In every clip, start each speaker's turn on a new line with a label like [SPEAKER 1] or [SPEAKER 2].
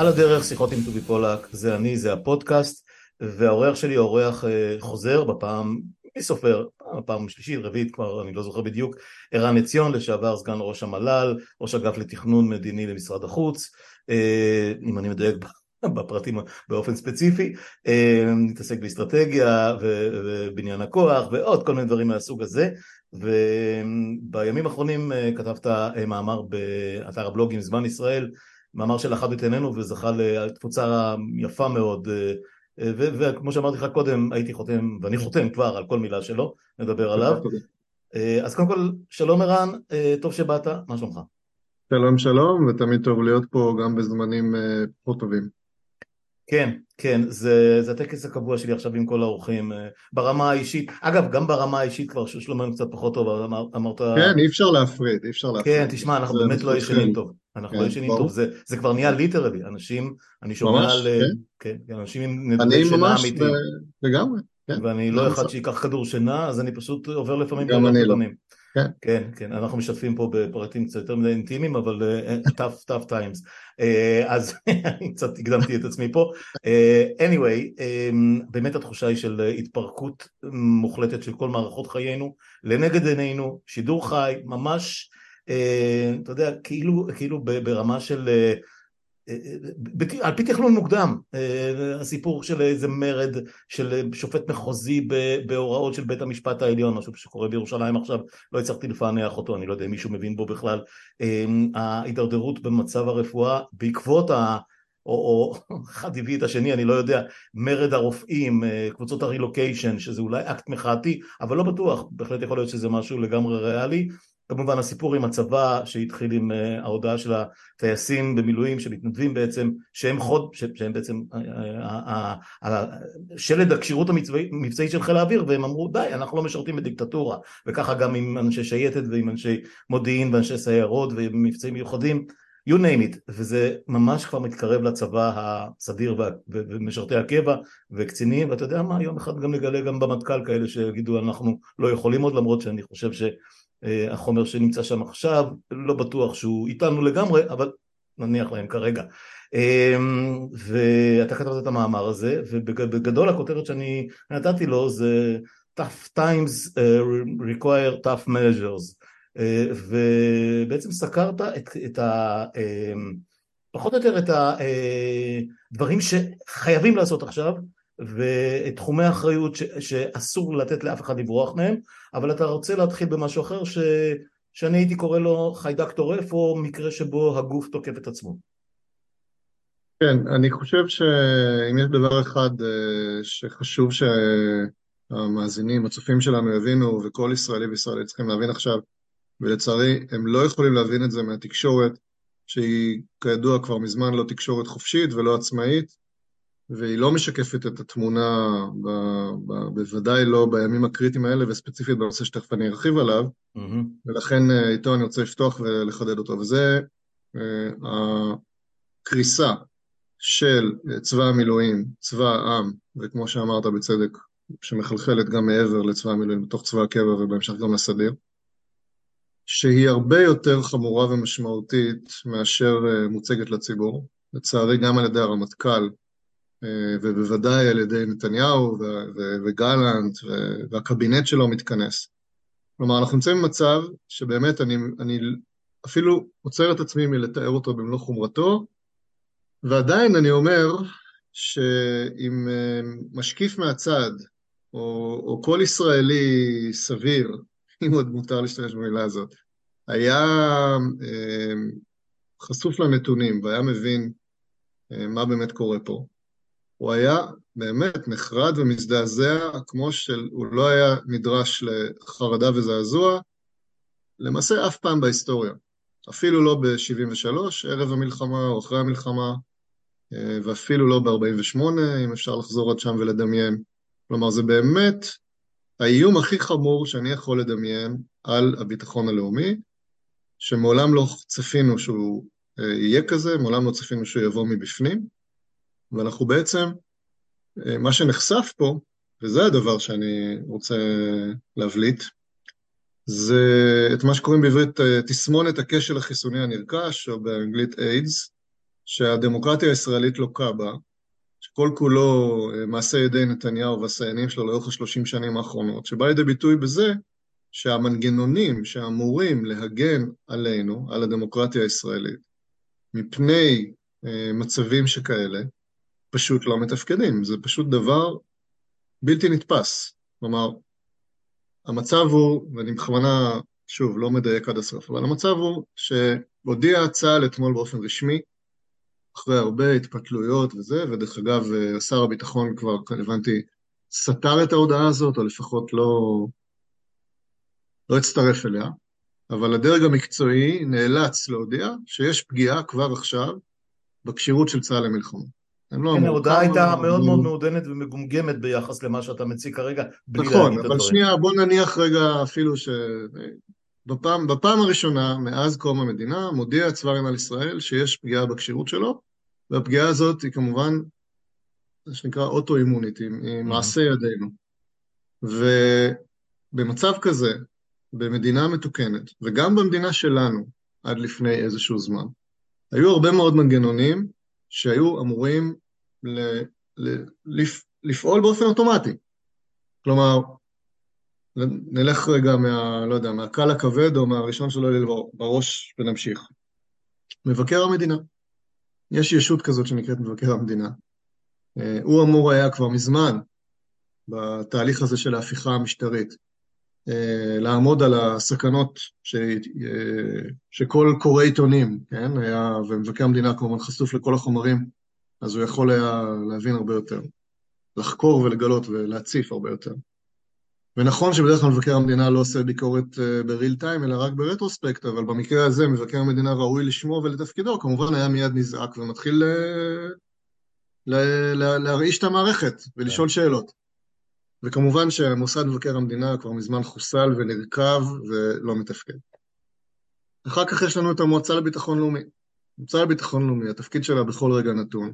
[SPEAKER 1] על הדרך, שיחות עם טובי פולק, זה אני, זה הפודקאסט, והאורח שלי אורח אה, חוזר בפעם, מי סופר, הפעם השלישית, רביעית כבר, אני לא זוכר בדיוק, ערן עציון, לשעבר סגן ראש המל"ל, ראש אגף לתכנון מדיני למשרד החוץ, אה, אם אני מדייק בפרטים באופן ספציפי, אה, מתעסק באסטרטגיה ובניין הכוח ועוד כל מיני דברים מהסוג הזה, ובימים האחרונים כתבת מאמר באתר הבלוגים זמן ישראל, מאמר של אחד את עינינו וזכה לתפוצה יפה מאוד. וכמו שאמרתי לך קודם הייייתי חותם ואני חותם כבר על כל מילה שלו נדבר עליו. אז קודם כל שלום ערן טוב שבאת מה שלומך?
[SPEAKER 2] שלום שלום ותמיד טוב להיות פה גם בזמנים פחות טובים.
[SPEAKER 1] כן, כן, זה, זה הטקס הקבוע שלי עכשיו עם כל האורחים ברמה האישית, אגב גם ברמה האישית כבר שלומנו קצת פחות טוב, אמר, אמרת...
[SPEAKER 2] כן, אי אפשר להפריד, אי אפשר להפריד.
[SPEAKER 1] כן, תשמע, אנחנו באמת לא ישנים טוב, אנחנו לא כן, ישנים טוב, זה, זה כבר נהיה ליטרלי, אנשים, אני שומע
[SPEAKER 2] ממש,
[SPEAKER 1] על...
[SPEAKER 2] כן.
[SPEAKER 1] כן, אנשים עם נדודי שינה אמיתיים.
[SPEAKER 2] אני ממש לגמרי.
[SPEAKER 1] כן. ואני לא אחד שייקח כדור שינה, אז אני פשוט עובר לפעמים...
[SPEAKER 2] גם אני לא.
[SPEAKER 1] כן. כן, כן, אנחנו משתפים פה בפרטים קצת יותר מדי אינטימיים, אבל uh, tough, tough times. Uh, אז אני קצת הקדמתי את עצמי פה. Anyway, um, באמת התחושה היא של התפרקות מוחלטת של כל מערכות חיינו, לנגד עינינו, שידור חי, ממש, אתה יודע, כאילו, כאילו ברמה של... Uh, על פי תכנון מוקדם, הסיפור של איזה מרד של שופט מחוזי בהוראות של בית המשפט העליון, משהו שקורה בירושלים עכשיו, לא הצלחתי לפענח אותו, אני לא יודע אם מישהו מבין בו בכלל, ההידרדרות במצב הרפואה בעקבות ה... או, או אחד הביא את השני, אני לא יודע, מרד הרופאים, קבוצות הרילוקיישן, שזה אולי אקט מחאתי, אבל לא בטוח, בהחלט יכול להיות שזה משהו לגמרי ריאלי, כמובן הסיפור עם הצבא שהתחיל עם uh, ההודעה של הטייסים במילואים שמתנדבים בעצם שהם חוד, שהם בעצם uh, uh, שלד הכשירות המבצעית של חיל האוויר והם אמרו די אנחנו לא משרתים בדיקטטורה. וככה גם עם אנשי שייטת ועם אנשי מודיעין ואנשי סיירות ומבצעים מיוחדים you name it. וזה ממש כבר מתקרב לצבא הסדיר ומשרתי הקבע וקצינים ואתה יודע מה יום אחד גם נגלה גם במטכ"ל כאלה שיגידו אנחנו לא יכולים עוד למרות שאני חושב ש אה, החומר שנמצא שם עכשיו, לא בטוח שהוא איתנו לגמרי, אבל נניח להם כרגע. אמ, ואתה כתבת את המאמר הזה, ובגדול הכותרת שאני נתתי לו זה tough times אה, require tough measures, אה, ובעצם סקרת את, את ה... פחות או יותר את הדברים שחייבים לעשות עכשיו, ואת תחומי האחריות ש, שאסור לתת לאף אחד לברוח מהם, אבל אתה רוצה להתחיל במשהו אחר ש, שאני הייתי קורא לו חיידק טורף או מקרה שבו הגוף תוקף את עצמו.
[SPEAKER 2] כן, אני חושב שאם יש דבר אחד אה, שחשוב שהמאזינים, הצופים שלנו יבינו, וכל ישראלי וישראלי צריכים להבין עכשיו, ולצערי הם לא יכולים להבין את זה מהתקשורת, שהיא כידוע כבר מזמן לא תקשורת חופשית ולא עצמאית, והיא לא משקפת את התמונה, ב, ב, בוודאי לא בימים הקריטיים האלה, וספציפית בנושא שתכף אני ארחיב עליו, mm-hmm. ולכן אה, איתו אני רוצה לפתוח ולחדד אותו, וזה uh, הקריסה של צבא המילואים, צבא העם, וכמו שאמרת בצדק, שמחלחלת גם מעבר לצבא המילואים, בתוך צבא הקבע ובהמשך גם לסדיר, שהיא הרבה יותר חמורה ומשמעותית מאשר uh, מוצגת לציבור. לצערי גם על ידי הרמטכ"ל אה, ובוודאי על ידי נתניהו וגלנט והקבינט שלו מתכנס. כלומר, אנחנו נמצאים במצב שבאמת אני, אני אפילו עוצר את עצמי מלתאר אותו במלוא חומרתו, ועדיין אני אומר שאם אה, משקיף מהצד, או, או כל ישראלי סביר, אם עוד מותר להשתמש במילה הזאת, היה אה, חשוף לנתונים והיה מבין מה באמת קורה פה, הוא היה באמת נחרד ומזדעזע, כמו שהוא לא היה נדרש לחרדה וזעזוע, למעשה אף פעם בהיסטוריה. אפילו לא ב-73, ערב המלחמה או אחרי המלחמה, אה, ואפילו לא ב-48, אם אפשר לחזור עד שם ולדמיין. כלומר, זה באמת האיום הכי חמור שאני יכול לדמיין על הביטחון הלאומי, שמעולם לא צפינו שהוא אה, יהיה כזה, מעולם לא צפינו שהוא יבוא מבפנים. ואנחנו בעצם, אה, מה שנחשף פה, וזה הדבר שאני רוצה להבליט, זה את מה שקוראים בעברית אה, תסמונת הכשל החיסוני הנרכש, או באנגלית איידס, שהדמוקרטיה הישראלית לוקה בה, שכל כולו אה, מעשה ידי נתניהו והסיינים שלו לאורך השלושים שנים האחרונות, שבא לידי ביטוי בזה שהמנגנונים שאמורים להגן עלינו, על הדמוקרטיה הישראלית, מפני מצבים שכאלה, פשוט לא מתפקדים. זה פשוט דבר בלתי נתפס. כלומר, המצב הוא, ואני בכוונה, שוב, לא מדייק עד הסוף, אבל המצב הוא שהודיע צה"ל אתמול באופן רשמי, אחרי הרבה התפתלויות וזה, ודרך אגב, שר הביטחון כבר, הבנתי, סתר את ההודעה הזאת, או לפחות לא, לא הצטרף אליה, אבל הדרג המקצועי נאלץ להודיע שיש פגיעה כבר עכשיו בכשירות של צה"ל למלחמה.
[SPEAKER 1] לא כן, ההודעה הייתה מאוד מאוד מעודנת ומגומגמת ביחס למה שאתה מציג כרגע,
[SPEAKER 2] בלי נכון, להגיד את הדברים. נכון, אבל שנייה, בוא נניח רגע אפילו ש... בפעם, בפעם הראשונה מאז קום המדינה מודיע צבא הגנה לישראל שיש פגיעה בכשירות שלו, והפגיעה הזאת היא כמובן, מה שנקרא אוטואימונית, היא מעשה ידינו. ובמצב כזה, במדינה מתוקנת, וגם במדינה שלנו, עד לפני איזשהו זמן, היו הרבה מאוד מנגנונים שהיו אמורים ל, ל, לפ, לפעול באופן אוטומטי. כלומר, נלך רגע מה, לא יודע, מהקל הכבד או מהראשון שלא יהיה בראש ונמשיך. מבקר המדינה. יש ישות כזאת שנקראת מבקר המדינה. אה, הוא אמור היה כבר מזמן, בתהליך הזה של ההפיכה המשטרית, אה, לעמוד על הסכנות ש... אה, שכל קורא עיתונים, כן, היה, ומבקר המדינה כמובן חשוף לכל החומרים, אז הוא יכול היה להבין הרבה יותר, לחקור ולגלות ולהציף הרבה יותר. ונכון שבדרך כלל מבקר המדינה לא עושה ביקורת בריל טיים, אלא רק ברטרוספקט, אבל במקרה הזה מבקר המדינה ראוי לשמו ולתפקידו, כמובן היה מיד נזעק ומתחיל ל... ל... להרעיש את המערכת ולשאול שאלות. וכמובן שמוסד מבקר המדינה כבר מזמן חוסל ונרקב ולא מתפקד. אחר כך יש לנו את המועצה לביטחון לאומי. המועצה לביטחון לאומי, התפקיד שלה בכל רגע נתון,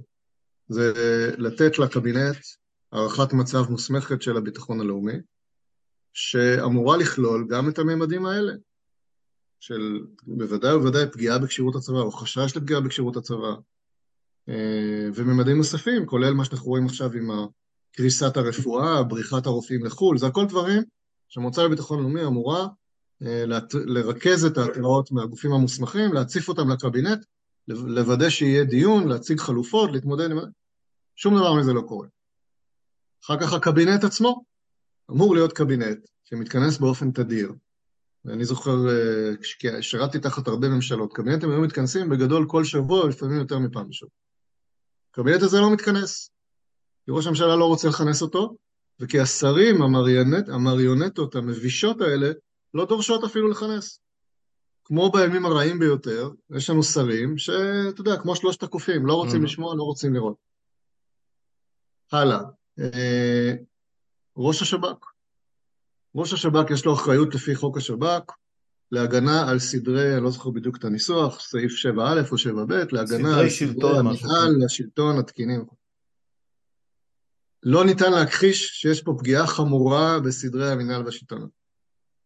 [SPEAKER 2] זה לתת לקבינט הערכת מצב מוסמכת של הביטחון הלאומי, שאמורה לכלול גם את הממדים האלה, של בוודאי ובוודאי פגיעה בכשירות הצבא, או חשש לפגיעה בכשירות הצבא, אה, וממדים נוספים, כולל מה שאנחנו רואים עכשיו עם קריסת הרפואה, בריחת הרופאים לחו"ל, זה הכל דברים שהמועצה לביטחון לאומי אמורה אה, לרכז את ההתראות מהגופים המוסמכים, להציף אותם לקבינט, לוודא שיהיה דיון, להציג חלופות, להתמודד עם... שום דבר מזה לא קורה. אחר כך הקבינט עצמו אמור להיות קבינט שמתכנס באופן תדיר. ואני זוכר, אה, שירתתי תחת הרבה ממשלות, קבינטים היו מתכנסים בגדול כל שבוע, לפעמים יותר מפעם בשבוע. הקבינט הזה לא מתכנס. כי ראש הממשלה לא רוצה לכנס אותו, וכי השרים, המריונט, המריונטות המבישות האלה, לא דורשות אפילו לכנס. כמו בימים הרעים ביותר, יש לנו שרים שאתה יודע, כמו שלושת הקופים, לא רוצים mm-hmm. לשמוע, לא רוצים לראות. הלאה. אה, ראש השב"כ. ראש השב"כ יש לו אחריות לפי חוק השב"כ להגנה על סדרי, אני לא זוכר בדיוק את הניסוח, סעיף 7א או 7ב, להגנה על סדרי המנהל, השלטון, התקינים. לא ניתן להכחיש שיש פה פגיעה חמורה בסדרי המינהל והשלטון.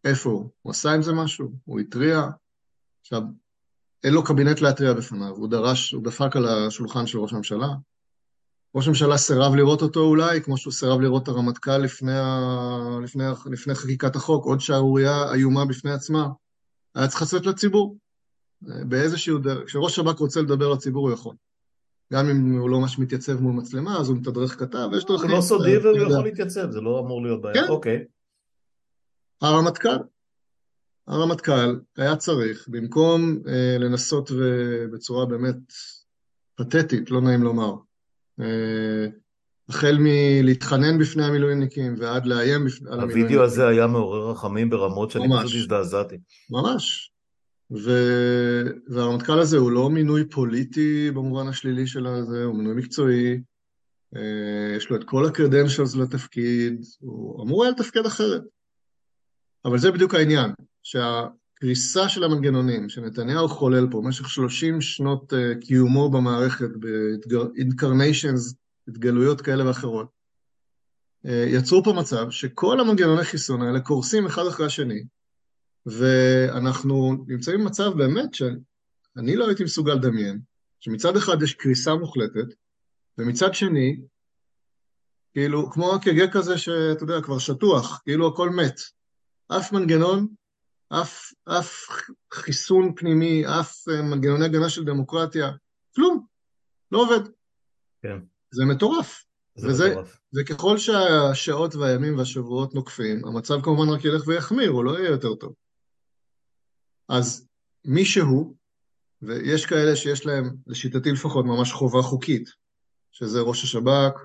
[SPEAKER 2] איפה הוא? הוא עשה עם זה משהו? הוא התריע? עכשיו, אין לו קבינט להתריע בפניו, הוא דרש, הוא דפק על השולחן של ראש הממשלה. ראש הממשלה סירב לראות אותו אולי, כמו שהוא סירב לראות את הרמטכ"ל לפני, ה... לפני, לפני חקיקת החוק, עוד שערורייה איומה בפני עצמה. היה צריך לצאת לציבור. באיזשהו דרך, כשראש שב"כ רוצה לדבר לציבור הוא יכול. גם אם הוא לא ממש מתייצב מול מצלמה, אז הוא מתדרך כתב, ויש דרכים...
[SPEAKER 1] הוא לא סודי והוא יכול להתייצב, זה לא אמור להיות בעיה. כן. אוקיי.
[SPEAKER 2] הרמטכ"ל. הרמטכ"ל היה צריך, במקום אה, לנסות בצורה באמת פתטית, לא נעים לומר, אה, החל מלהתחנן בפני המילואימניקים ועד לאיים בפני
[SPEAKER 1] המילואימניקים. הווידאו הזה היה מעורר רחמים ברמות שאני פשוט הזדעזעתי.
[SPEAKER 2] ממש. ו... והרמטכ"ל הזה הוא לא מינוי פוליטי במובן השלילי של הזה, הוא מינוי מקצועי, אה, יש לו את כל הקרדנשלס לתפקיד, הוא אמור היה לתפקד אחרת. אבל זה בדיוק העניין, שהקריסה של המנגנונים שנתניהו חולל פה במשך 30 שנות אה, קיומו במערכת, ב-incarnations, התגלויות כאלה ואחרות, אה, יצרו פה מצב שכל המנגנוני חיסון האלה קורסים אחד אחרי השני, ואנחנו נמצאים במצב באמת שאני לא הייתי מסוגל לדמיין, שמצד אחד יש קריסה מוחלטת, ומצד שני, כאילו, כמו הקגה כזה שאתה יודע, כבר שטוח, כאילו הכל מת. אף מנגנון, אף, אף חיסון פנימי, אף אה, מנגנוני הגנה של דמוקרטיה, כלום, לא עובד.
[SPEAKER 1] כן.
[SPEAKER 2] זה מטורף.
[SPEAKER 1] זה
[SPEAKER 2] וזה,
[SPEAKER 1] מטורף.
[SPEAKER 2] וככל שהשעות והימים והשבועות נוקפים, המצב כמובן רק ילך ויחמיר, הוא לא יהיה יותר טוב. אז מישהו, ויש כאלה שיש להם, לשיטתי לפחות, ממש חובה חוקית, שזה ראש השב"כ,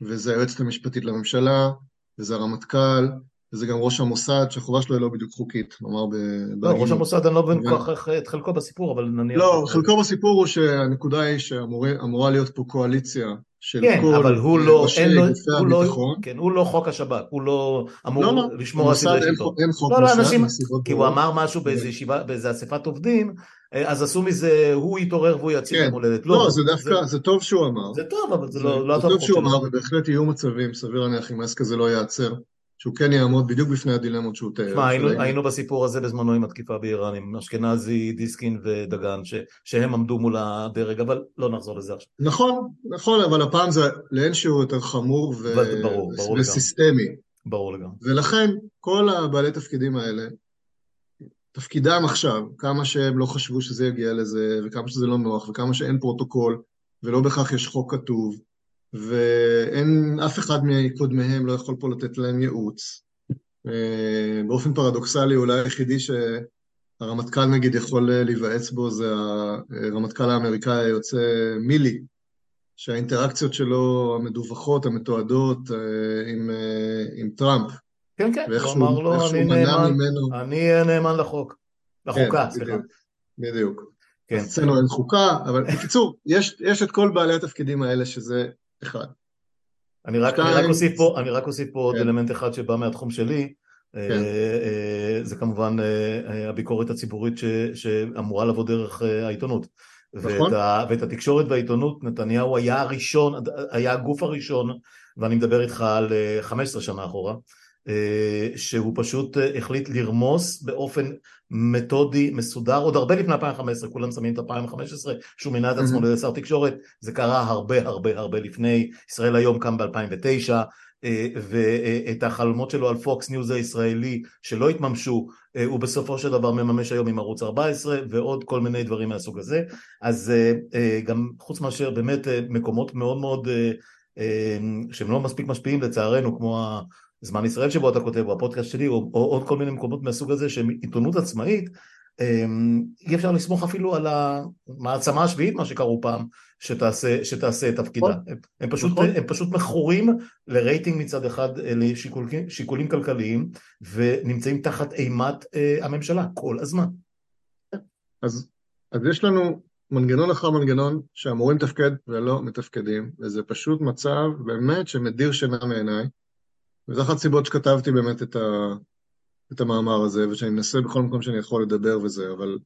[SPEAKER 2] וזה היועצת המשפטית לממשלה, וזה הרמטכ"ל, וזה גם ראש המוסד, שהחובה שלו היא לא בדיוק חוקית, נאמר ב...
[SPEAKER 1] לא. ראש המוסד אני לא מבין כל כך איך- את חלקו בסיפור, אבל נניח...
[SPEAKER 2] לא, חלקו בסיפור הוא שהנקודה היא שאמורה להיות פה קואליציה של
[SPEAKER 1] כן,
[SPEAKER 2] כל
[SPEAKER 1] אבל הוא לא,
[SPEAKER 2] ראשי
[SPEAKER 1] אין לו,
[SPEAKER 2] גופי
[SPEAKER 1] הוא לא. כן, הוא לא חוק השב"כ, הוא לא אמור
[SPEAKER 2] לא, לא,
[SPEAKER 1] לשמור על סדרי שלטון.
[SPEAKER 2] חוק- אין חוק
[SPEAKER 1] לא, לא, אנשים, כי הוא. אמר משהו באיזה
[SPEAKER 2] כן.
[SPEAKER 1] ישיבה, באיזה אספת עובדים, אה, אז עשו מזה, הוא יתעורר והוא יציל את
[SPEAKER 2] כן,
[SPEAKER 1] המולדת.
[SPEAKER 2] לא, זה דווקא, זה טוב שהוא אמר.
[SPEAKER 1] זה טוב, אבל זה לא לא
[SPEAKER 2] זה
[SPEAKER 1] הצעת
[SPEAKER 2] טוב שהוא
[SPEAKER 1] שלו.
[SPEAKER 2] אמר, ובהחלט יהיו מצבים, סביר להניח, אם העסק הזה לא ייעצר, שהוא כן יעמוד בדיוק בפני הדילמות שהוא תיאר.
[SPEAKER 1] תשמע, היינו, היינו בסיפור הזה בזמנו עם התקיפה באיראן, עם אשכנזי, דיסקין ודגן, ש, שהם עמדו מול הדרג, אבל לא נחזור לזה עכשיו.
[SPEAKER 2] נכון, נכון, אבל הפעם זה לאין שיעור יותר חמור ו...
[SPEAKER 1] ברור, ברור לגמרי.
[SPEAKER 2] וסיסטמי.
[SPEAKER 1] ברור לגמרי.
[SPEAKER 2] ולכן, כל הבעלי תפקידים האלה, תפקידם עכשיו, כמה שהם לא חשבו שזה יגיע לזה, וכמה שזה לא נוח, וכמה שאין פרוטוקול, ולא בהכרח יש חוק כתוב, ואין, אף אחד מקודמיהם לא יכול פה לתת להם ייעוץ. אה, באופן פרדוקסלי, אולי היחידי שהרמטכ"ל נגיד יכול להיוועץ בו זה הרמטכ"ל האמריקאי היוצא מילי, שהאינטראקציות שלו המדווחות, המתועדות אה, עם, אה, עם טראמפ,
[SPEAKER 1] כן, כן, הוא אמר לו, אני נאמן,
[SPEAKER 2] ממנו...
[SPEAKER 1] אני נאמן לחוק. לחוקה,
[SPEAKER 2] כן,
[SPEAKER 1] סליחה.
[SPEAKER 2] בדיוק, בדיוק.
[SPEAKER 1] כן.
[SPEAKER 2] אצלנו אין חוקה, אבל בקיצור, יש, יש את כל בעלי התפקידים האלה שזה אחד.
[SPEAKER 1] אני רק,
[SPEAKER 2] שתיים-
[SPEAKER 1] אני רק אוסיף פה, אני רק אוסיף פה עוד
[SPEAKER 2] כן.
[SPEAKER 1] אלמנט אחד שבא מהתחום שלי, אה,
[SPEAKER 2] כן.
[SPEAKER 1] אה, זה כמובן אה, הביקורת הציבורית ש, שאמורה לבוא דרך העיתונות.
[SPEAKER 2] נכון.
[SPEAKER 1] ואת, ה, ואת התקשורת והעיתונות, נתניהו היה הראשון, היה הגוף הראשון, ואני מדבר איתך על אה, 15 שנה אחורה, שהוא פשוט אה, החליט לרמוס באופן מתודי, מסודר, עוד הרבה לפני 2015, כולם שמים את 2015, שהוא מינה את עצמו. לשר תקשורת, זה קרה הרבה הרבה הרבה לפני, ישראל היום קם ב-2009, ואת החלומות שלו על פוקס ניוז הישראלי שלא התממשו, אה, הוא בסופו של דבר מממש היום עם ערוץ 14 ועוד כל מיני דברים מהסוג הזה, אז אה, אה, גם חוץ מאשר באמת אה, מקומות מאוד מאוד אה, אה, שהם לא מספיק משפיעים לצערנו, כמו זמן ישראל שבו אתה כותב, או הפודקאסט שלי, או, או עוד כל מיני מקומות מהסוג הזה שהם עיתונות עצמאית, אמ, אי אפשר לסמוך אפילו על המעצמה השביעית, מה שקראו פעם, שתעשה, שתעשה את תפקידה.
[SPEAKER 2] נכון.
[SPEAKER 1] הם, הם, פשוט,
[SPEAKER 2] נכון.
[SPEAKER 1] הם פשוט מכורים לרייטינג מצד אחד, אה, לשיקולים שיקולים כלכליים, ונמצאים תחת אימת אה, הממשלה כל הזמן.
[SPEAKER 2] אז, אז יש לנו מנגנון אחר מנגנון שאמורים לתפקד ולא מתפקדים, וזה פשוט מצב באמת שמדיר שינה מעיניי, וזו אחת הסיבות שכתבתי באמת את, ה, את המאמר הזה, ושאני מנסה בכל מקום שאני יכול לדבר וזה, אבל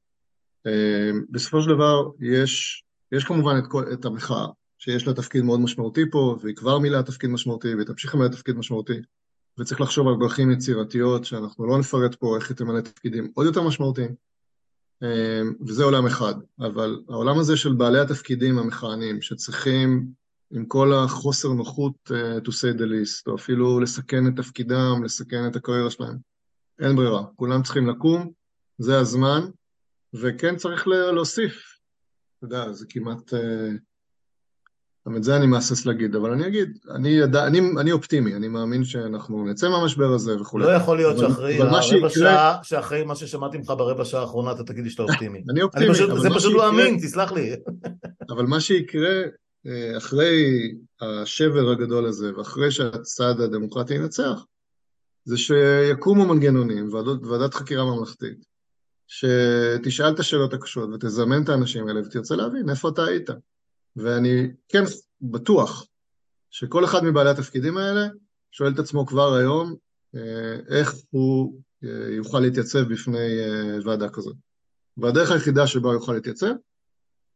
[SPEAKER 2] אה, בסופו של דבר יש, יש כמובן את, כל, את המחאה, שיש לה תפקיד מאוד משמעותי פה, והיא כבר מילאה תפקיד משמעותי, והיא תמשיך למלא תפקיד משמעותי, וצריך לחשוב על דרכים יצירתיות, שאנחנו לא נפרט פה איך היא תמלא תפקידים עוד יותר משמעותיים. אה, וזה עולם אחד, אבל העולם הזה של בעלי התפקידים המכהנים, שצריכים עם כל החוסר נוחות uh, to say the least, או אפילו לסכן את תפקידם, לסכן את הקריירה שלהם, אין ברירה, כולם צריכים לקום, זה הזמן, וכן צריך להוסיף, אתה יודע, זה כמעט, uh, גם את זה אני מהסס להגיד, אבל אני אגיד, אני, ידע, אני, אני אופטימי, אני מאמין שאנחנו נצא מהמשבר הזה וכולי.
[SPEAKER 1] לא יכול להיות
[SPEAKER 2] אבל-
[SPEAKER 1] שאחרי
[SPEAKER 2] אבל
[SPEAKER 1] הרבע
[SPEAKER 2] שיקרה-
[SPEAKER 1] שעה, שאחרי מה ששמעתי ממך ברבע שעה האחרונה, אתה תגיד לי שאתה אופטימי.
[SPEAKER 2] אני
[SPEAKER 1] אני
[SPEAKER 2] אופטימי,
[SPEAKER 1] פשוט,
[SPEAKER 2] אבל
[SPEAKER 1] זה פשוט לא
[SPEAKER 2] שיקרה-
[SPEAKER 1] אמין, תסלח לי.
[SPEAKER 2] אבל מה שיקרה אה, אחרי השבר הגדול הזה, ואחרי שהצד הדמוקרטי ינצח, זה שיקומו מנגנונים, ועדות, ועדת חקירה ממלכתית, שתשאל את השאלות הקשות ותזמן את האנשים האלה ותרצה להבין איפה אתה היית. ואני כן בטוח שכל אחד מבעלי התפקידים האלה שואל את עצמו כבר היום אה, איך הוא אה, יוכל להתייצב בפני אה, ועדה כזאת. והדרך היחידה שבה הוא יוכל להתייצב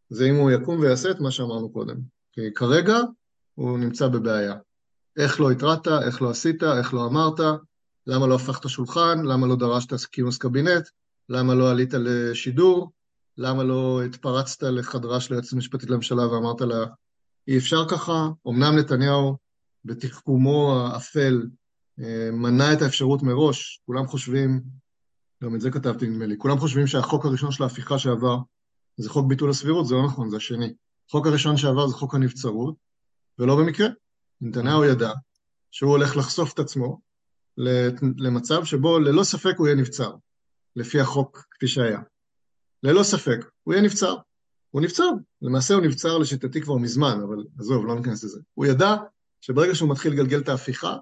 [SPEAKER 2] זה אם הוא יקום ויעשה את מה שאמרנו קודם. כי כרגע הוא נמצא בבעיה. איך לא התרעת, איך לא עשית, איך לא אמרת, למה לא הפכת שולחן, למה לא דרשת כינוס קבינט, למה לא עלית לשידור, למה לא התפרצת לחדרה של היועצת המשפטית לממשלה ואמרת לה, אי אפשר ככה, אמנם נתניהו בתחכומו האפל אה, מנע את האפשרות מראש, כולם חושבים, גם את זה כתבתי נדמה לי, כולם חושבים שהחוק הראשון של ההפיכה שעבר זה חוק ביטול הסבירות, זה לא נכון, זה השני. החוק הראשון שעבר זה חוק הנבצרות, ולא במקרה. נתניהו ידע שהוא הולך לחשוף את עצמו למצב שבו ללא ספק הוא יהיה נבצר, לפי החוק כפי שהיה. ללא ספק, הוא יהיה נבצר. הוא נבצר, למעשה הוא נבצר לשיטתי כבר מזמן, אבל עזוב, לא ניכנס לזה. הוא ידע שברגע שהוא מתחיל לגלגל את ההפיכה,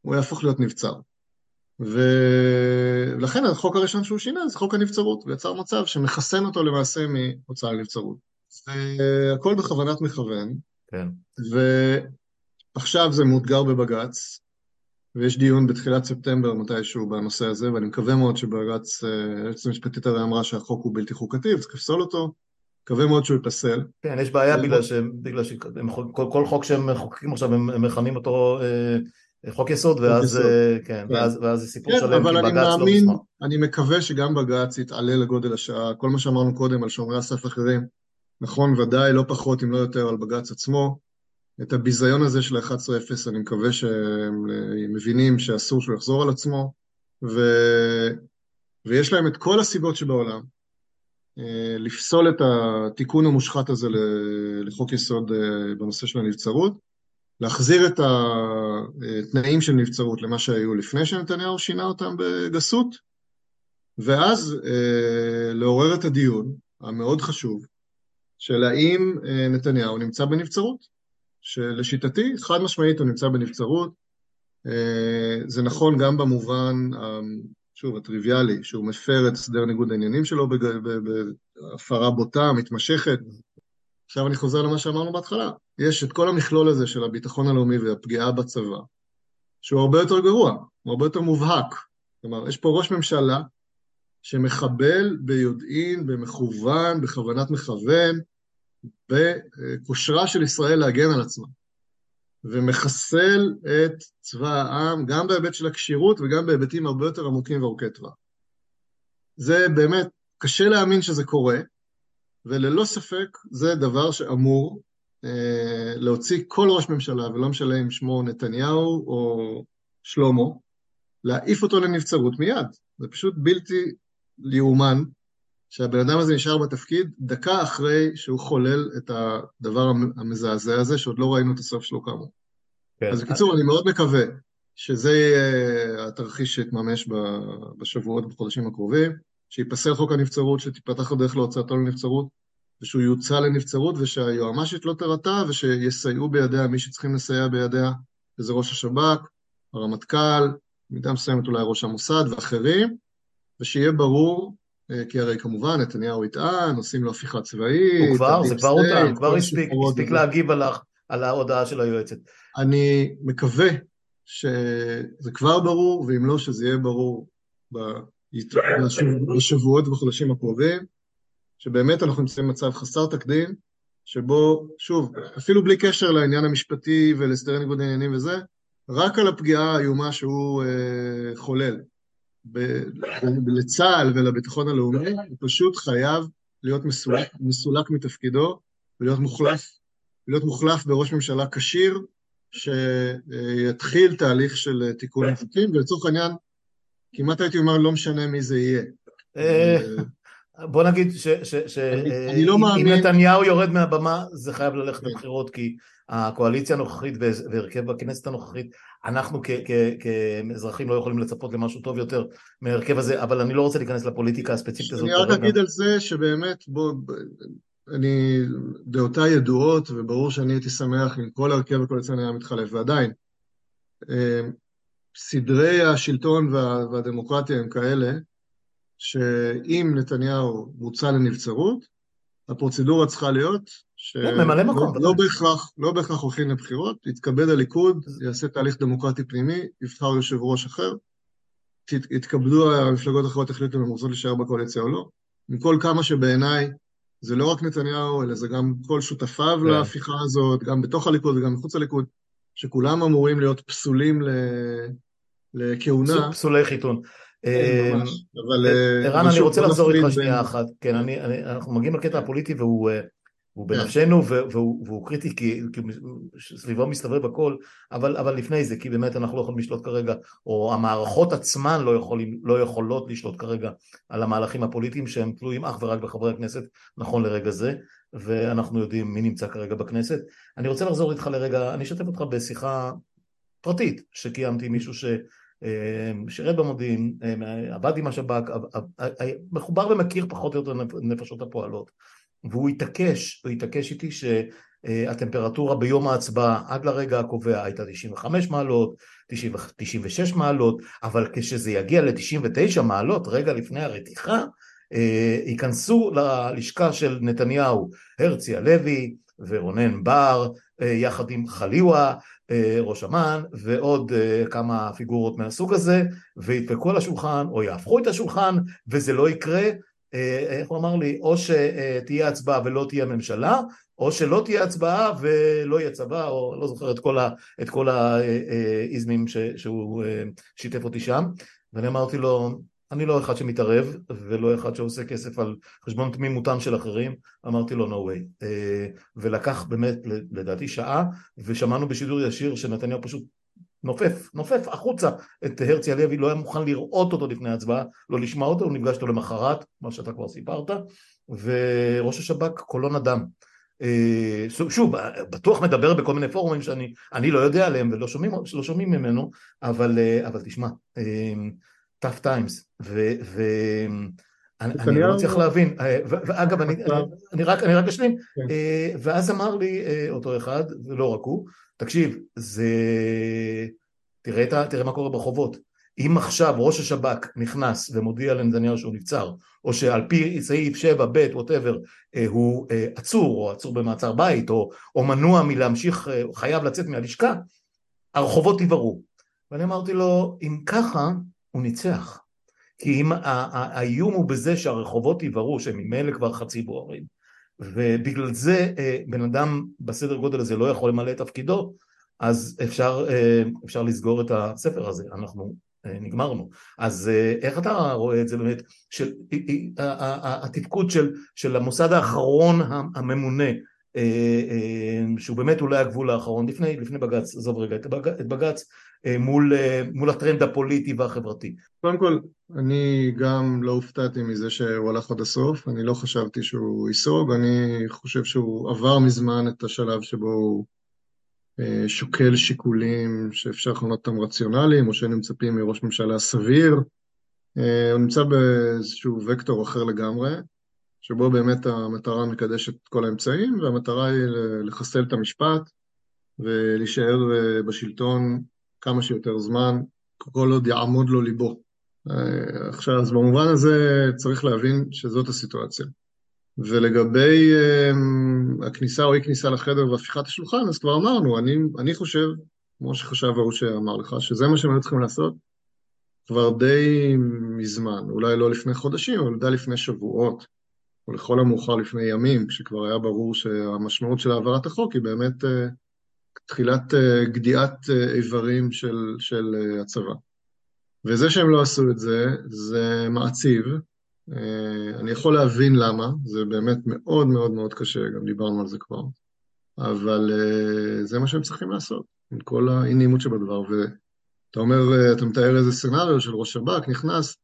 [SPEAKER 2] הוא יהפוך להיות נבצר. ולכן החוק הראשון שהוא שינה זה חוק הנבצרות, ויצר מצב שמחסן אותו למעשה מהוצאה לנבצרות. והכל בכוונת מכוון.
[SPEAKER 1] כן.
[SPEAKER 2] ועכשיו זה מאותגר בבג"ץ, ויש דיון בתחילת ספטמבר מתישהו בנושא הזה, ואני מקווה מאוד שבג"ץ, אה, היועצת המשפטית הרי אמרה שהחוק הוא בלתי חוקתי וצריך לפסול אותו, מקווה מאוד שהוא ייפסל.
[SPEAKER 1] כן, יש בעיה בגלל, ש... בגלל שכל חוק שהם מחוקקים עכשיו הם מכנים אותו אה, חוק יסוד, ואז, אה, כן, כן. ואז, ואז זה סיפור
[SPEAKER 2] כן,
[SPEAKER 1] שלם,
[SPEAKER 2] כי בג"ץ לא מוסמך. אני מקווה שגם בג"ץ יתעלה לגודל השעה, כל מה שאמרנו קודם על שומרי הסף אחרים, נכון ודאי, לא פחות אם לא יותר על בג"ץ עצמו. את הביזיון הזה של ה-11-0, אני מקווה שהם מבינים שאסור שהוא יחזור על עצמו, ו... ויש להם את כל הסיבות שבעולם אה, לפסול את התיקון המושחת הזה לחוק יסוד אה, בנושא של הנבצרות, להחזיר את התנאים של נבצרות למה שהיו לפני שנתניהו שינה אותם בגסות, ואז אה, לעורר את הדיון המאוד חשוב של האם נתניהו נמצא בנבצרות. שלשיטתי, חד משמעית הוא נמצא בנבצרות. אה, זה נכון גם במובן, שוב, הטריוויאלי, שהוא מפר את הסדר ניגוד העניינים שלו בהפרה בוטה, מתמשכת. עכשיו אני חוזר למה שאמרנו בהתחלה. יש את כל המכלול הזה של הביטחון הלאומי והפגיעה בצבא, שהוא הרבה יותר גרוע, הוא הרבה יותר מובהק. כלומר, יש פה ראש ממשלה שמחבל ביודעין, במכוון, בכוונת מכוון, בכושרה של ישראל להגן על עצמה, ומחסל את צבא העם, גם בהיבט של הכשירות וגם בהיבטים הרבה יותר עמוקים וארוכי טווח. זה באמת, קשה להאמין שזה קורה, וללא ספק זה דבר שאמור אה, להוציא כל ראש ממשלה, ולא משנה אם שמו נתניהו או שלמה, להעיף אותו לנבצרות מיד. זה פשוט בלתי יאומן שהבן אדם הזה נשאר בתפקיד דקה אחרי שהוא חולל את הדבר המזעזע הזה, שעוד לא ראינו את הסוף שלו כאמור. כן. אז בקיצור, אני מאוד מקווה שזה יהיה התרחיש שיתממש בשבועות, בחודשים הקרובים, שייפסל חוק הנבצרות, שתיפתח הדרך להוצאתו לנבצרות, ושהוא יוצא לנבצרות, ושהיועמ"שית לא תירתע, ושיסייעו בידיה מי שצריכים לסייע בידיה, וזה ראש השב"כ, הרמטכ"ל, במידה מסוימת אולי ראש המוסד ואחרים, ושיהיה ברור אה, כי הרי כמובן נתניהו יטען, עושים לו הפיכה צבאית.
[SPEAKER 1] הוא כבר, זה כבר הוטען, כבר הספיק, הספיק להגיב על, על ההודעה של היועצת.
[SPEAKER 2] אני מקווה שזה כבר ברור, ואם לא, שזה יהיה ברור בשבועות ובחודשים הקרובים, שבאמת אנחנו נמצאים במצב חסר תקדים, שבו, שוב, אפילו בלי קשר לעניין המשפטי ולהסדרי ניגוד העניינים וזה, רק על הפגיעה האיומה שהוא אה, חולל. לצה"ל ולביטחון הלאומי, הוא פשוט חייב להיות מסולק, מסולק מתפקידו ולהיות מוחלף, להיות מוחלף בראש ממשלה כשיר, שיתחיל תהליך של תיקון חוקים, ולצורך העניין, כמעט הייתי אומר, לא משנה מי זה יהיה.
[SPEAKER 1] אה, בוא נגיד שאם לא נתניהו יורד מהבמה, זה חייב ללכת כן. לבחירות, כי הקואליציה הנוכחית והרכב בכנסת הנוכחית, אנחנו כאזרחים לא יכולים לצפות למשהו טוב יותר מהרכב הזה, אבל אני לא רוצה להיכנס לפוליטיקה הספציפית הזאת.
[SPEAKER 2] אני רק אגיד על זה שבאמת, בוא, אני, דעותיי ידועות, וברור שאני הייתי שמח אם כל הרכב הקואליציוני היה מתחלף, ועדיין, אה, סדרי השלטון וה, והדמוקרטיה הם כאלה, שאם נתניהו מוצא לנבצרות, הפרוצדורה צריכה להיות
[SPEAKER 1] ממלא מקום.
[SPEAKER 2] לא, לא בהכרח, לא בהכרח הולכים לבחירות, יתכבד הליכוד, יעשה תהליך דמוקרטי פנימי, יבחר יושב ראש אחר, יתכבדו המפלגות האחרות, יחליטו אם הן רוצות להישאר בקואליציה או לא. עם כל כמה שבעיניי זה לא רק נתניהו, אלא זה גם כל שותפיו. כן. להפיכה הזאת, גם בתוך הליכוד וגם מחוץ לליכוד, שכולם אמורים להיות פסולים ל... לכהונה.
[SPEAKER 1] פסולי חיתון.
[SPEAKER 2] כן, ממש. אבל...
[SPEAKER 1] ערן, אני רוצה לחזור איתך שנייה אחת. כן, אנחנו מגיעים לקטע הפוליטי והוא... הוא כן. בנפשנו והוא, והוא קריטי כי, כי סביבו מסתובב הכל, אבל, אבל לפני זה, כי באמת אנחנו לא יכולים לשלוט כרגע, או המערכות עצמן לא, יכולים, לא יכולות לשלוט כרגע על המהלכים הפוליטיים שהם תלויים אך ורק בחברי הכנסת נכון לרגע זה, ואנחנו יודעים מי נמצא כרגע בכנסת. אני רוצה לחזור איתך לרגע, אני אשתף אותך בשיחה פרטית שקיימתי עם מישהו ש... אה, במודיעין, אה, עבד עם השב"כ, מחובר ומכיר פחות או יותר נפשות הפועלות. והוא התעקש, הוא התעקש איתי שהטמפרטורה ביום ההצבעה עד לרגע הקובע הייתה 95 מעלות, 90, 96 מעלות, אבל כשזה יגיע ל-99 מעלות רגע לפני הרתיחה, אה, ייכנסו ללשכה של נתניהו הרצי הלוי ורונן בר אה, יחד עם חליווה אה, ראש אמ"ן ועוד כמה פיגורות מהסוג הזה וידפקו על השולחן או יהפכו את השולחן וזה לא יקרה. אה, איך הוא אמר לי, או שתהיה הצבעה ולא תהיה ממשלה, או שלא תהיה הצבעה ולא יהיה צבא, או לא זוכר את כל, ה, את כל האיזמים ש, שהוא אה, שיתף אותי שם, ואני אמרתי לו, אני לא אחד שמתערב, ולא אחד שעושה כסף על חשבון תמימותם של אחרים, אמרתי לו no way. אה, ולקח באמת לדעתי שעה, ושמענו בשידור ישיר שנתניהו פשוט נופף, נופף החוצה את הרצי הלוי, לא היה מוכן לראות אותו לפני ההצבעה, לא לשמוע אותו, הוא נפגש איתו למחרת, מה שאתה כבר סיפרת, וראש השב"כ קולו נדם. אה, שוב, בטוח מדבר בכל מיני פורומים שאני לא יודע עליהם ולא שומעים, לא שומעים ממנו, אבל, אה, אבל תשמע, tough times, ואני לא מצליח להבין, ואגב, אני, רק, אשלים, כן. ואז אמר לי אותו אחד, ולא רק הוא, תקשיב, זה... תראה, מה קורה ברחובות. אם עכשיו ראש השב"כ נכנס ומודיע לנתניהו שהוא נבצר, או שעל פי סעיף 7, ב', ווטאבר, אה, הוא אה, עצור, או עצור במעצר בית, או, או מנוע מלהמשיך, אה, חייב לצאת מהלשכה, הרחובות יבערו. ואני אמרתי לו, אם ככה, הוא ניצח. כי אם האיום הוא בזה שהרחובות יבערו, שהם ממילא כבר חצי בוערים, ובגלל זה אה, בן אדם בסדר גודל הזה לא יכול למלא את תפקידו, אז אפשר, אה, אפשר לסגור את הספר הזה, אנחנו אה, נגמרנו. אז איך אתה רואה את זה באמת, של, התפקוד של, של המוסד האחרון הממונה, שהוא באמת אולי הגבול האחרון, לפני, לפני בג"ץ, עזוב רגע את בג"ץ, בג"ץ מול, מול הטרנד הפוליטי והחברתי.
[SPEAKER 2] קודם כל, אני גם לא הופתעתי מזה שהוא הלך עד הסוף, אני לא חשבתי שהוא ייסוג, אני חושב שהוא עבר מזמן את השלב שבו הוא אה, שוקל שיקולים שאפשר לכנות אותם רציונליים, או שהיינו מצפים מראש ממשלה סביר. אה, הוא נמצא באיזשהו וקטור אחר לגמרי, שבו באמת המטרה מקדשת את כל האמצעים, והמטרה היא לחסל את המשפט ולהישאר אה, בשלטון כמה שיותר זמן, כל עוד יעמוד לו ליבו. אה, עכשיו, אז במובן הזה צריך להבין שזאת הסיטואציה. ולגבי um, הכניסה או אי כניסה לחדר והפיכת השולחן, אז כבר אמרנו, אני, אני חושב, כמו שחשב ההוא שאמר לך, שזה מה שהם היו צריכים לעשות כבר די מזמן, אולי לא לפני חודשים, אבל די לפני שבועות, או לכל המאוחר לפני ימים, כשכבר היה ברור שהמשמעות של העברת החוק היא באמת uh, תחילת uh, גדיעת uh, איברים של, של הצבא. וזה שהם לא עשו את זה, זה מעציב. אה, אני יכול להבין למה, זה באמת מאוד מאוד מאוד קשה, גם דיברנו על זה כבר, אבל אה, זה מה שהם צריכים לעשות, עם כל האי-נעימות שבדבר. ואתה אומר, אה, אתה מתאר איזה scenario של ראש שב"כ, נכנס,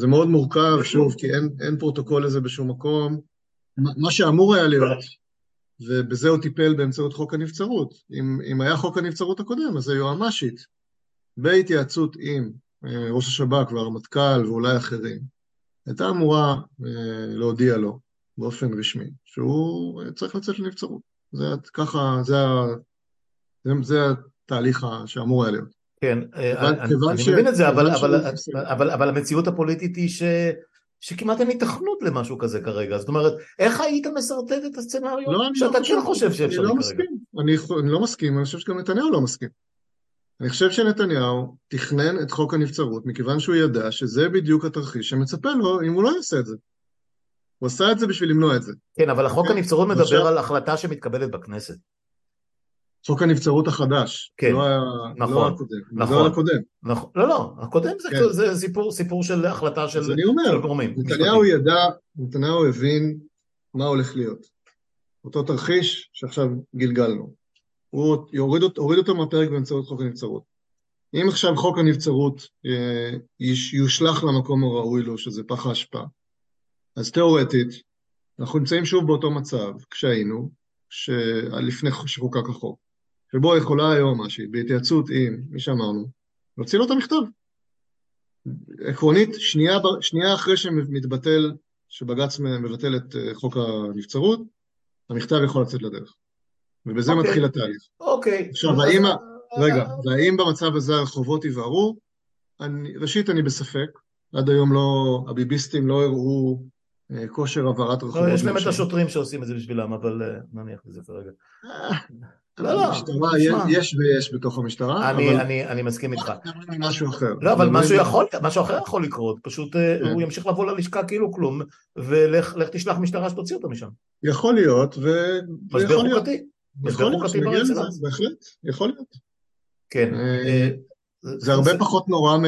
[SPEAKER 2] זה מאוד מורכב, שוב, כי אין, אין פרוטוקול לזה בשום מקום. מה שאמור היה להיות, ובזה הוא טיפל באמצעות חוק הנבצרות. אם, אם היה חוק הנבצרות הקודם, אז זה יועמ"שית, בהתייעצות עם אה, ראש השב"כ והרמטכ"ל ואולי אחרים, הייתה אמורה אה, להודיע לו באופן רשמי שהוא אה, צריך לצאת לנבצרות. זה ככה, זה, זה, זה התהליך שאמור היה להיות.
[SPEAKER 1] כן, אני, אני. מבין את זה, אבל, המציאות הפוליטית היא ש... שכמעט אין היתכנות למשהו כזה כרגע, זאת אומרת, איך היית משרטט את הסצנריו לא, שאתה לא כן חושב שאפשר
[SPEAKER 2] לא כרגע? אני, אני לא מסכים, אני חושב שגם נתניהו לא מסכים. אני חושב שנתניהו תכנן את חוק הנבצרות מכיוון שהוא ידע שזה בדיוק התרחיש שמצפה לו אם הוא לא יעשה את זה. הוא עשה את זה בשביל למנוע את זה.
[SPEAKER 1] כן, אבל החוק. אוקיי? הנבצרות מדבר. על החלטה שמתקבלת בכנסת.
[SPEAKER 2] חוק הנבצרות החדש.
[SPEAKER 1] כן,
[SPEAKER 2] לא
[SPEAKER 1] נכון,
[SPEAKER 2] לא הקודם.
[SPEAKER 1] נכון.
[SPEAKER 2] לא הקודם.
[SPEAKER 1] נכון, לא, לא, הקודם זה,
[SPEAKER 2] כן.
[SPEAKER 1] זה סיפור, סיפור של החלטה של,
[SPEAKER 2] אז אני אומר,
[SPEAKER 1] של גורמים.
[SPEAKER 2] נתניהו
[SPEAKER 1] משפטיים.
[SPEAKER 2] ידע, נתניהו הבין מה הולך להיות. אותו תרחיש שעכשיו גלגלנו. הוא יוריד, הוריד אותו מהפרק באמצעות חוק הנבצרות. אם עכשיו חוק הנבצרות אה, יושלך למקום הראוי לו, שזה פח האשפה, אז תיאורטית, אנחנו נמצאים שוב באותו מצב כשהיינו, ש- לפני שחוקק החוק, שבו יכולה היועמ"שית, בהתייעצות עם מי שאמרנו, להוציא לו את המכתב. עקרונית, שנייה, שנייה אחרי שמתבטל, שבג"ץ מבטל את אה, חוק הנבצרות, המכתב יכול לצאת לדרך. ובזה
[SPEAKER 1] אוקיי.
[SPEAKER 2] מתחיל התהליך.
[SPEAKER 1] אוקיי.
[SPEAKER 2] עכשיו,
[SPEAKER 1] אז-
[SPEAKER 2] האם רגע, והאם במצב הזה הרחובות יבערו? אני, ראשית, אני בספק. עד היום לא, הביביסטים לא הראו אה, כושר הבערת רחובות.
[SPEAKER 1] יש להם את. השוטרים שעושים את זה בשבילם, אבל אה, נניח לזה כרגע. לא, לא,
[SPEAKER 2] המשטרה,
[SPEAKER 1] תשמע.
[SPEAKER 2] יש ויש בתוך המשטרה,
[SPEAKER 1] אני,
[SPEAKER 2] אבל
[SPEAKER 1] אני, אני מסכים איתך.
[SPEAKER 2] משהו אחר.
[SPEAKER 1] לא, אבל משהו יכול, משהו אחר יכול לקרות, פשוט אה,
[SPEAKER 2] כן.
[SPEAKER 1] הוא ימשיך לבוא ללשכה כאילו כלום, ולך לך תשלח משטרה שתוציא אותו משם.
[SPEAKER 2] יכול להיות, ו...
[SPEAKER 1] משבר. חוקתי. משבר חוקתי אקסלנס.
[SPEAKER 2] בהחלט, יכול להיות.
[SPEAKER 1] כן.
[SPEAKER 2] אה,
[SPEAKER 1] אה,
[SPEAKER 2] זה הרבה פחות נורא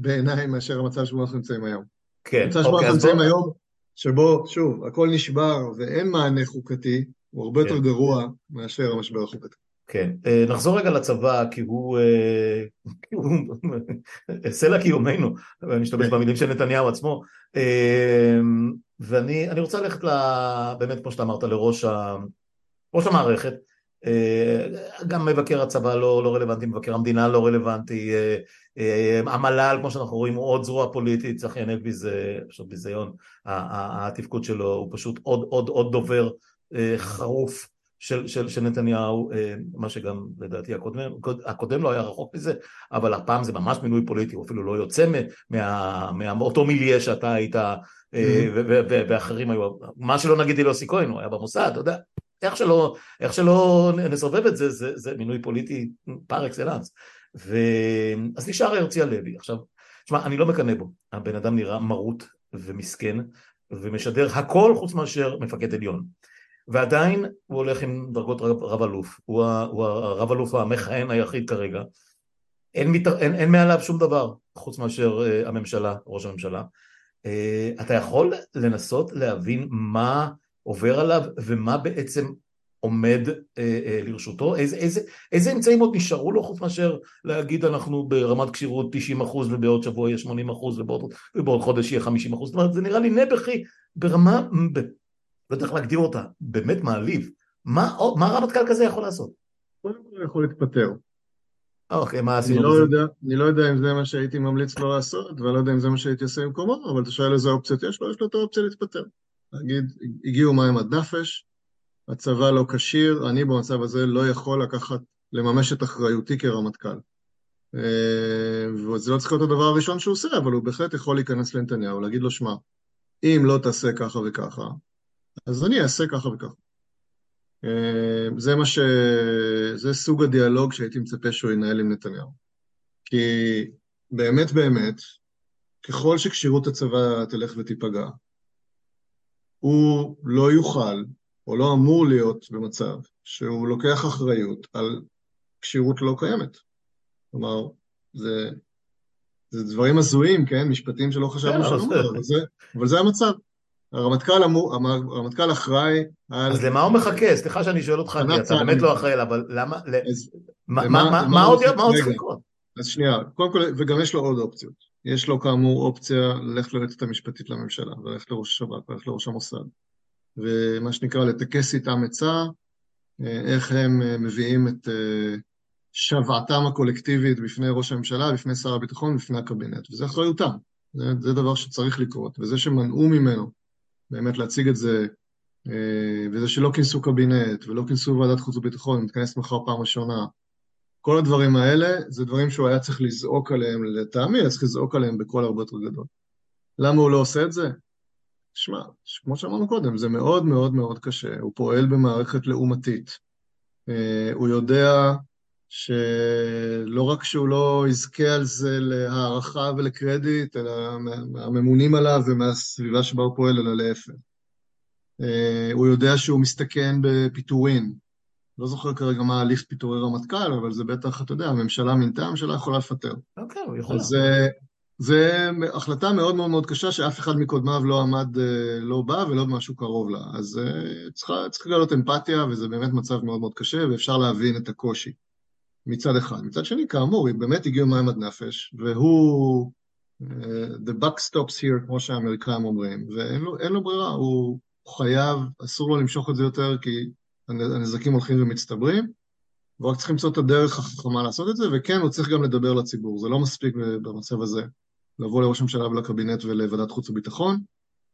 [SPEAKER 2] בעיניי מאשר המצב שבו אנחנו נמצאים היום.
[SPEAKER 1] כן,
[SPEAKER 2] המצב שבו
[SPEAKER 1] אוקיי,
[SPEAKER 2] אנחנו. נמצאים היום, שבו, שוב, הכל נשבר ואין מענה חוקתי, הוא הרבה יותר
[SPEAKER 1] כן.
[SPEAKER 2] גרוע מאשר המשבר החוקתי.
[SPEAKER 1] כן, אה, נחזור רגע לצבא, כי הוא, אה, סלע קיומנו, ואני אשתמש
[SPEAKER 2] כן.
[SPEAKER 1] במילים של נתניהו עצמו, אה, ואני אני רוצה ללכת. באמת, כמו שאתה אמרת, לראש המערכת, גם מבקר הצבא לא, לא רלוונטי, מבקר המדינה לא רלוונטי, המל"ל, כמו שאנחנו רואים, הוא עוד זרוע פוליטית, צחי הנגבי זה פשוט ביזיון, התפקוד שלו הוא פשוט עוד, עוד, עוד דובר חרוף של, של, של נתניהו, אה, מה שגם לדעתי הקודם, הקודם לא היה רחוק מזה, אבל הפעם זה ממש מינוי פוליטי, הוא אפילו לא יוצא מה- מה- מה- מאותו מיליה שאתה היית, אה, ו- ואחרים היו, מה שלא נגיד יוסי כהן, הוא היה במוסד, אתה יודע, איך שלא, איך שלא נסובב את זה, זה, זה מינוי פוליטי פר אקסלנס. ו... אז נשאר הרצי הלוי. עכשיו, תשמע, אני לא מקנא בו, הבן אדם נראה מרוט ומסכן, ומשדר הכל חוץ מאשר מפקד עליון. ועדיין הוא הולך עם דרגות רב, רב אלוף, הוא, הוא הרב אלוף המכהן היחיד כרגע, אין, מתר, אין, אין מעליו שום דבר חוץ מאשר uh, הממשלה, ראש הממשלה. Uh, אתה יכול לנסות להבין מה עובר עליו ומה בעצם עומד uh, uh, לרשותו? איזה, איזה, איזה אמצעים עוד נשארו לו חוץ מאשר להגיד אנחנו ברמת כשירות 90 אחוז ובעוד שבוע יהיה 80 אחוז ובעוד, ובעוד חודש יהיה 50 אחוז? זאת אומרת, זה נראה לי נעבכי ברמה, לא יודע איך להגדיר אותה, באמת מעליב. מה, מה רמטכ"ל כזה יכול לעשות?
[SPEAKER 2] קודם כל יכול להתפטר.
[SPEAKER 1] אוקיי, מה עשינו
[SPEAKER 2] לא
[SPEAKER 1] בזה?
[SPEAKER 2] יודע, אני לא יודע אם זה מה שהייתי ממליץ לו לעשות, ואני לא יודע אם זה מה שהייתי עושה במקומו, אבל אתה שואל איזה אופציות יש לו, יש לו את האופציה להתפטר. להגיד, הגיעו מים עד נפש, הצבא לא כשיר, אני במצב הזה לא יכול לקחת, לממש את אחריותי כרמטכ"ל. אה, וזה לא צריך להיות הדבר הראשון שהוא עושה, אבל הוא בהחלט יכול להיכנס לנתניהו, להגיד לו, שמע, אם לא תעשה ככה וככה, אז אני אעשה ככה וככה. אה, זה מה ש... זה סוג הדיאלוג שהייתי מצפה שהוא ינהל עם נתניהו. כי באמת באמת, ככל שכשירות הצבא תלך ותיפגע, הוא לא יוכל, או לא אמור להיות במצב, שהוא לוקח אחריות על כשירות לא קיימת. כלומר, זה, זה דברים הזויים, כן? משפטים שלא
[SPEAKER 1] כן,
[SPEAKER 2] חשבנו שנאמר,
[SPEAKER 1] זה-
[SPEAKER 2] אבל זה, אבל זה המצב. הרמטכ"ל אמור, הרמטכ"ל אחראי על...
[SPEAKER 1] אז למה הוא מחכה? סליחה שאני שואל אותך, כי אתה
[SPEAKER 2] צה"ל.
[SPEAKER 1] באמת לא אחראי, אבל למה,
[SPEAKER 2] אז,
[SPEAKER 1] מה-
[SPEAKER 2] למה-
[SPEAKER 1] עוד צריך. לקרות?
[SPEAKER 2] אז שנייה, קודם כל, וגם יש לו עוד אופציות. יש לו כאמור אופציה ללכת ליועצת המשפטית לממשלה, וללכת לראש השב"כ, וללכת לראש המוסד. ומה שנקרא, לטכס איתם עצה, אה, איך הם אה, מביאים את אה, שוועתם הקולקטיבית בפני ראש הממשלה, בפני שר הביטחון, בפני הקבינט. וזה אחריותם. זה, זה דבר שצריך לקרות. וזה שמנעו ממנו באמת להציג את זה, אה, וזה שלא כינסו קבינט, ולא כינסו ועדת חוץ וביטחון, מתכנס מחר פעם ראשונה, כל הדברים האלה זה דברים שהוא היה צריך לזעוק עליהם לטעמי, היה צריך לזעוק עליהם בקול הרבה יותר גדול. למה הוא לא עושה את זה? שמע, כמו שאמרנו קודם, זה מאוד מאוד מאוד קשה, הוא פועל במערכת לעומתית. אה, הוא יודע שלא רק שהוא לא יזכה על זה להערכה ולקרדיט, אלא מה- מהממונים עליו ומהסביבה שבה הוא פועל, אלא להפך. אה, הוא יודע שהוא מסתכן בפיטורין, לא זוכר כרגע מה הליך פיטורי רמטכ"ל, אבל זה בטח, אתה יודע, הממשלה מינתה, הממשלה יכולה לפטר.
[SPEAKER 1] אוקיי, הוא יכול.
[SPEAKER 2] אז זו החלטה מאוד מאוד מאוד קשה, שאף אחד מקודמיו לא עמד, לא בא ולא משהו קרוב לה. אז צריך לגלות אמפתיה, וזה באמת מצב מאוד מאוד קשה, ואפשר להבין את הקושי. מצד אחד. מצד שני, כאמור, באמת הגיעו מים עד נפש, והוא... The buck stops here, כמו שהאמריקאים אומרים, ואין לו, לו ברירה, הוא חייב, אסור לו למשוך את זה יותר, כי הנזקים הולכים ומצטברים, והוא רק צריך למצוא את הדרך החכמה לעשות את זה, וכן, הוא צריך גם לדבר לציבור, זה לא מספיק במצב הזה לבוא לראש הממשלה ולקבינט ולוועדת חוץ וביטחון,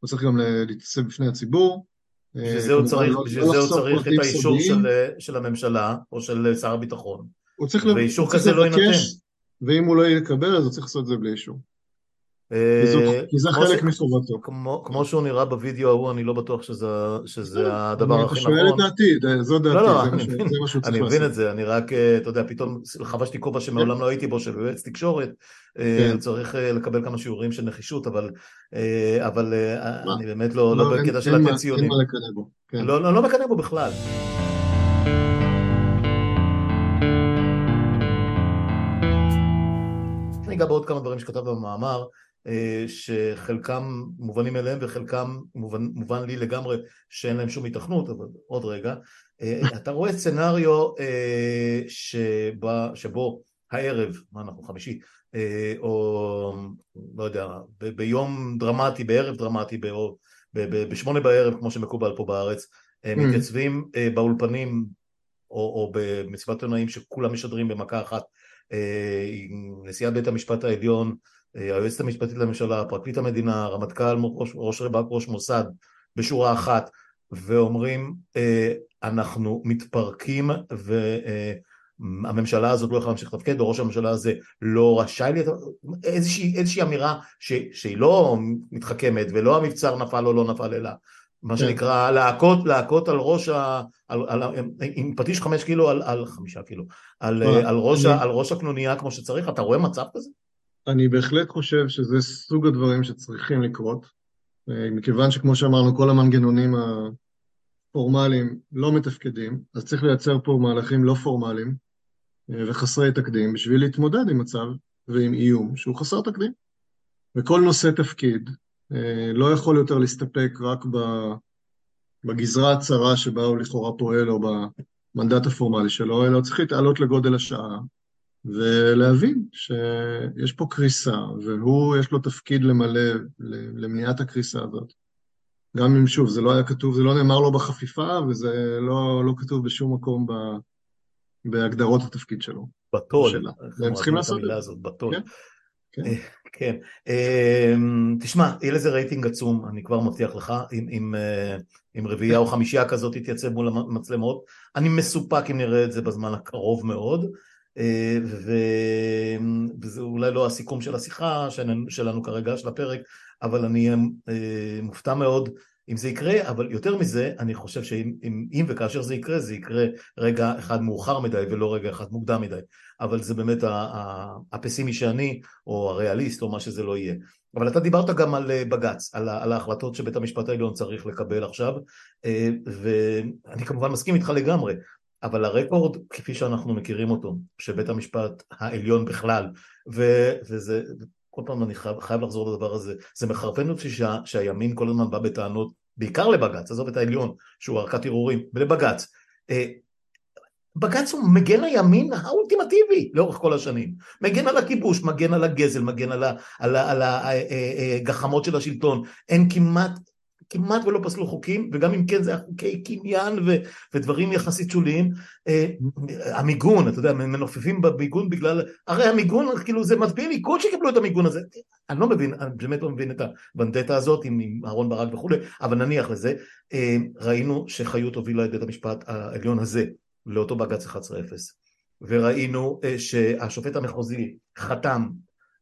[SPEAKER 2] הוא צריך גם להתעסק בפני הציבור.
[SPEAKER 1] בשביל זה הוא צריך, לא, בשביל לא זה הוא צריך את האישור של, של הממשלה או של שר הביטחון.
[SPEAKER 2] הוא צריך
[SPEAKER 1] ואישור כזה לא יינתן.
[SPEAKER 2] ואם הוא לא יקבל, אז הוא צריך לעשות את זה בלי אישור. אה, כי זה חלק מחובתו.
[SPEAKER 1] כמו שהוא נראה בווידאו ההוא, אני לא בטוח שזה הדבר הכי נכון.
[SPEAKER 2] אני שואל את דעתי, זו דעתי,
[SPEAKER 1] לא, לא, זה מה שהוא צריך לעשות. אני מבין את זה, אני רק, אה, אתה יודע, פתאום חבשתי כובע שמעולם לא הייתי בו, של יועץ תקשורת, אה, צריך לקבל כמה שיעורים של נחישות, אבל אני באמת לא, לא בקטע של לתת ציונים. כן. לא, לא מקנא בו בכלל. בעוד כמה דברים שכתב במאמר, אה, שחלקם מובנים אליהם וחלקם מובן, מובן לי לגמרי שאין להם שום התכנות, אבל עוד רגע. אה, אתה רואה סצנריו אה, שבה, שבו הערב, מה אנחנו, חמישי, או לא יודע, ב- ביום דרמטי, בערב דרמטי, או בשמונה בערב, כמו שמקובל פה בארץ, mm. מתייצבים באולפנים או, או במסיבת עיתונאים שכולם משדרים במכה אחת נשיאת בית המשפט העליון, היועצת המשפטית לממשלה, פרקליט המדינה, רמטכ"ל, ראש, ראש רב"ק, ראש מוסד, בשורה אחת, ואומרים אנחנו מתפרקים והממשלה הזאת לא יכולה להמשיך לתפקד, וראש הממשלה הזה לא רשאי, איזושהי, איזושהי אמירה ש, שהיא לא מתחכמת ולא המבצר נפל או לא נפל, אלא מה כן. שנקרא להכות, להכות על ראש ה... על, על, עם פטיש חמש קילו על, על חמישה קילו, על, על, ראש, על ראש הקנוניה כמו שצריך, אתה רואה מצב כזה?
[SPEAKER 2] אני בהחלט חושב שזה סוג הדברים שצריכים לקרות, אה, מכיוון שכמו שאמרנו, כל המנגנונים הפורמליים לא מתפקדים, אז צריך לייצר פה מהלכים לא פורמליים אה, וחסרי תקדים בשביל להתמודד עם מצב ועם איום שהוא חסר תקדים. וכל נושא תפקיד לא יכול יותר להסתפק רק בגזרה הצרה שבה הוא לכאורה פועל או במנדט הפורמלי שלו, אלא צריך להתעלות לגודל השעה ולהבין שיש פה קריסה, והוא, יש לו תפקיד למלא למניעת הקריסה הזאת. גם אם שוב, זה לא היה כתוב, זה לא נאמר לו בחפיפה, וזה לא, לא כתוב בשום מקום ב, בהגדרות התפקיד שלו.
[SPEAKER 1] בטול.
[SPEAKER 2] והם צריכים לעשות את
[SPEAKER 1] זה. בטול. כן. כן. אה, כן. אמ, תשמע, יהיה לזה רייטינג עצום, אני כבר מבטיח לך, אה, אם רביעייה או חמישייה כזאת תתייצב מול המצלמות. אני מסופק אם נראה את זה בזמן הקרוב מאוד, אה, וזה אולי לא הסיכום של השיחה שלנו כרגע, של הפרק, אבל אני מופתע מאוד אם זה יקרה, אבל יותר מזה, אני חושב שאם אם, אם וכאשר זה יקרה, זה יקרה רגע אחד מאוחר מדי ולא רגע אחד מוקדם מדי. אבל זה באמת הפסימי שאני, או הריאליסט, או מה שזה לא יהיה. אבל אתה דיברת גם על אה, בג"ץ, על, על ההחלטות שבית המשפט העליון צריך לקבל עכשיו, אה, ואני כמובן מסכים איתך לגמרי, אבל הרקורד כפי שאנחנו מכירים אותו, שבית המשפט העליון בכלל, ו, וזה, כל פעם אני חייב, חייב לחזור לדבר הזה, זה מחרפן אותי שה, שהימין כל הזמן בא בטענות, בעיקר לבג"ץ, עזוב את העליון, שהוא ערכת ערעורים, ולבג"ץ. אה, בג"ץ הוא מגן הימין האולטימטיבי לאורך כל השנים. מגן על הכיבוש, מגן על הגזל, מגן על הגחמות של השלטון. אין כמעט כמעט ולא פסלו חוקים, וגם אם כן זה היה חוקי קניין ו, ודברים יחסית שוליים. אה, המיגון, אתה יודע, מנופפים במיגון בגלל, הרי המיגון, כאילו זה מצביעי ליכוד שקיבלו את המיגון הזה. אני לא מבין, אני באמת לא מבין את הוונדטה הזאת עם, עם אהרן ברק וכולי, אבל נניח לזה. אה, ראינו שחיות הובילה את בית המשפט העליון הזה לאותו בג"ץ 11-0, וראינו אה, שהשופט המחוזי חתם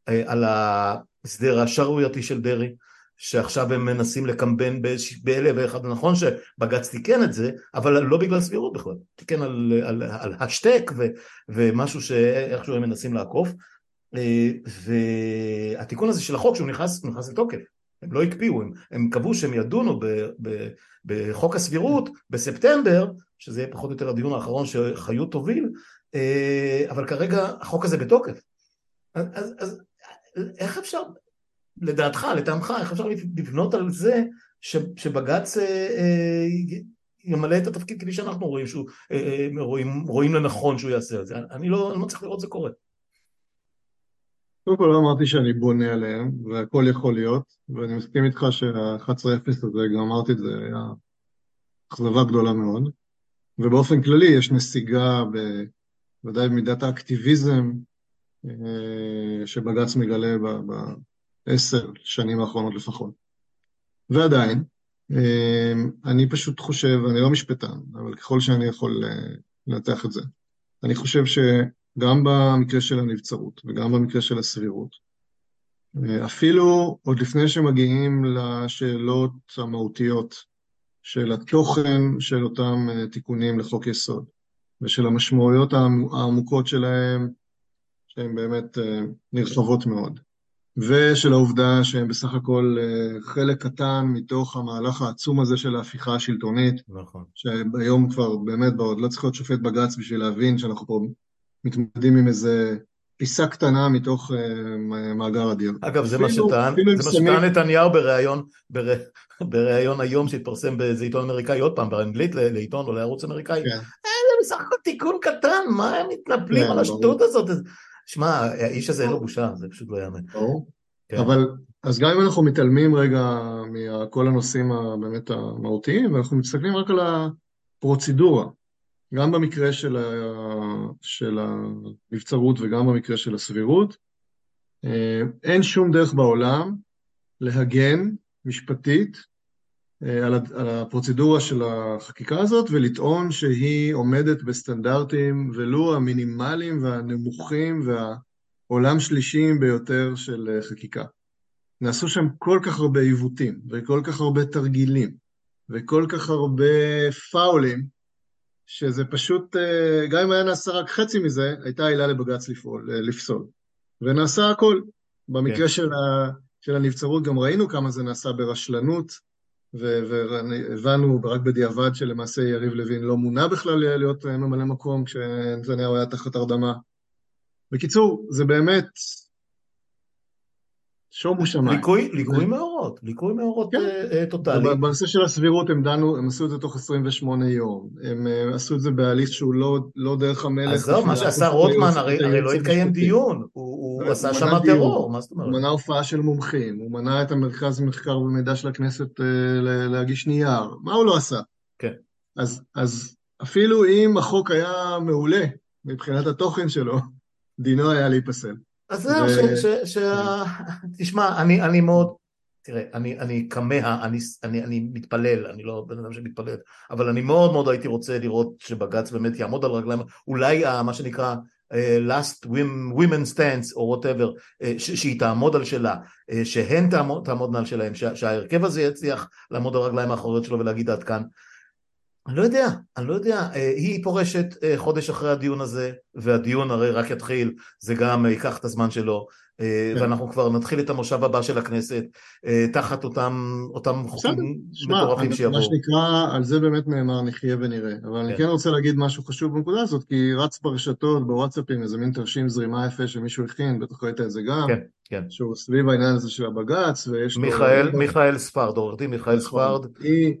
[SPEAKER 1] על ההסדר השערורייתי של דרעי, שעכשיו הם מנסים לקמבן באלף ואחד, נכון שבג"ץ תיקן את זה, אבל לא בגלל סבירות בכלל, תיקן על, על, על השטק ו, ומשהו שאיכשהו הם מנסים לעקוף, אה, והתיקון הזה של החוק שהוא נכנס, נכנס לתוקף, הם לא הקפיאו, הם, הם קבעו שהם ידונו ב, ב, בחוק הסבירות בספטמבר, שזה יהיה פחות או יותר הדיון האחרון שחיות תוביל, אה, אבל כרגע החוק הזה בתוקף. אז, אז, אז איך אפשר, לדעתך, לטעמך, איך אפשר לבנות על זה ש, שבג"ץ אה, אה, ימלא את התפקיד כפי שאנחנו רואים, שהוא, רואים, רואים לנכון שהוא יעשה את זה? אני לא, אני לא צריך לראות זה קורה.
[SPEAKER 2] קודם כל לא אמרתי שאני בונה עליהם, והכל יכול להיות, ואני מסכים איתך שה-11-0 הזה, גם אמרתי את זה, היה אכזבה גדולה מאוד, ובאופן כללי יש נסיגה, בוודאי במידת האקטיביזם אה, שבג"ץ מגלה בעשר שנים האחרונות לפחות. ועדיין, אה, אני פשוט חושב, אני לא משפטן, אבל ככל שאני יכול אה, לנתח את זה, אני חושב ש... גם במקרה של הנבצרות וגם במקרה של הסבירות. אפילו עוד לפני שמגיעים לשאלות המהותיות של התוכן של אותם אה, תיקונים לחוק יסוד ושל המשמעויות העמוקות שלהם, שהן באמת אה, נרחבות מאוד, ושל העובדה שהם בסך הכל אה, חלק קטן מתוך המהלך העצום הזה של ההפיכה השלטונית.
[SPEAKER 1] נכון.
[SPEAKER 2] שהיום כבר באמת, עוד לא צריך להיות שופט בג"ץ בשביל להבין שאנחנו פה מתמודדים עם איזה פיסה קטנה מתוך uh, מאגר הדיון.
[SPEAKER 1] אגב, זה מה שטען, זה מה שטען נתניהו בריאיון, בר, בריאיון היום שהתפרסם באיזה עיתון אמריקאי, עוד פעם, באנגלית לעיתון או לערוץ אמריקאי. כן. אה, זה בסך הכל תיקון קטן, מה הם מתנפלים כן, על השטות הזאת? שמע, האיש הזה אין לו בושה, זה פשוט לא יאמן.
[SPEAKER 2] ברור. כן. אבל, אז גם אם אנחנו מתעלמים רגע מכל הנושאים הבאמת המהותיים, ואנחנו מסתכלים רק על הפרוצדורה, גם במקרה של, ה, של הנבצרות וגם במקרה של הסבירות, אה, אין שום דרך בעולם להגן משפטית על הפרוצדורה של החקיקה הזאת ולטעון שהיא עומדת בסטנדרטים ולו המינימליים והנמוכים והעולם שלישיים ביותר של אה, חקיקה. נעשו שם כל כך הרבה עיוותים וכל כך הרבה תרגילים וכל כך הרבה פאולים שזה פשוט, אה, גם אם היה נעשה רק חצי מזה, הייתה עילה לבג"ץ לפעול, אה, לפסול. ונעשה הכל. במקרה כן. של, ה, של הנבצרות גם ראינו כמה זה נעשה ברשלנות, והבנו רק בדיעבד שלמעשה יריב לוין לא מונה בכלל להיות ממלא מקום כשנתניהו היה תחת הרדמה. בקיצור, זה באמת שומו שמיים.
[SPEAKER 1] ליקוי, ליקוי מאורות, ליקוי מאורות כן. אה, טוטאלי.
[SPEAKER 2] בנושא של הסבירות הם דנו, הם עשו את זה תוך 28 יום. הם אה, עשו את זה בהליך שהוא לא, לא דרך המלך.
[SPEAKER 1] עזוב, מה שעשה רוטמן, הרי, הרי לא התקיים דיון, הוא, הוא עשה שם טרור, מה זאת אומרת?
[SPEAKER 2] הוא מנע הופעה של מומחים, הוא מנע את המרכז מחקר ומידע של הכנסת אה, להגיש נייר, מה הוא לא עשה?
[SPEAKER 1] כן.
[SPEAKER 2] אז, אז אפילו אם החוק היה מעולה מבחינת התוכן שלו, דינו היה להיפסל.
[SPEAKER 1] אז זהו, ש... תשמע, אני מאוד, תראה, אני, אני כמה, אני, אני, אני מתפלל, אני לא בן אדם שמתפלל, אבל אני מאוד מאוד הייתי רוצה לראות שבג"ץ באמת יעמוד על רגליים, אולי מה שנקרא uh, last women stance או whatever, uh, שהיא תעמוד על שלה, שהן תעמוד, תעמודנה על שלהם, שה, שההרכב הזה יצליח לעמוד על הרגליים האחוריות שלו ולהגיד עד כאן. אני לא יודע, אני לא יודע, אה, היא פורשת אה, חודש אחרי הדיון הזה, והדיון הרי רק יתחיל, זה גם אה, ייקח את הזמן שלו, כן. ואנחנו כבר נתחיל את המושב הבא של הכנסת, תחת אותם, אותם חוקים מטורפים שיבואו.
[SPEAKER 2] מה שנקרא, על זה באמת נאמר נחיה ונראה, אבל כן. אני כן רוצה להגיד משהו חשוב בנקודה הזאת, כי רץ ברשתות, בוואטסאפים, איזה מין תרשים זרימה יפה שמישהו הכין, בטח ראית את זה גם.
[SPEAKER 1] כן.
[SPEAKER 2] שהוא סביב העניין הזה של הבג"ץ, ויש
[SPEAKER 1] מיכאל, לו... מיכאל ספרד, עורך דין מיכאל נכון. ספרד,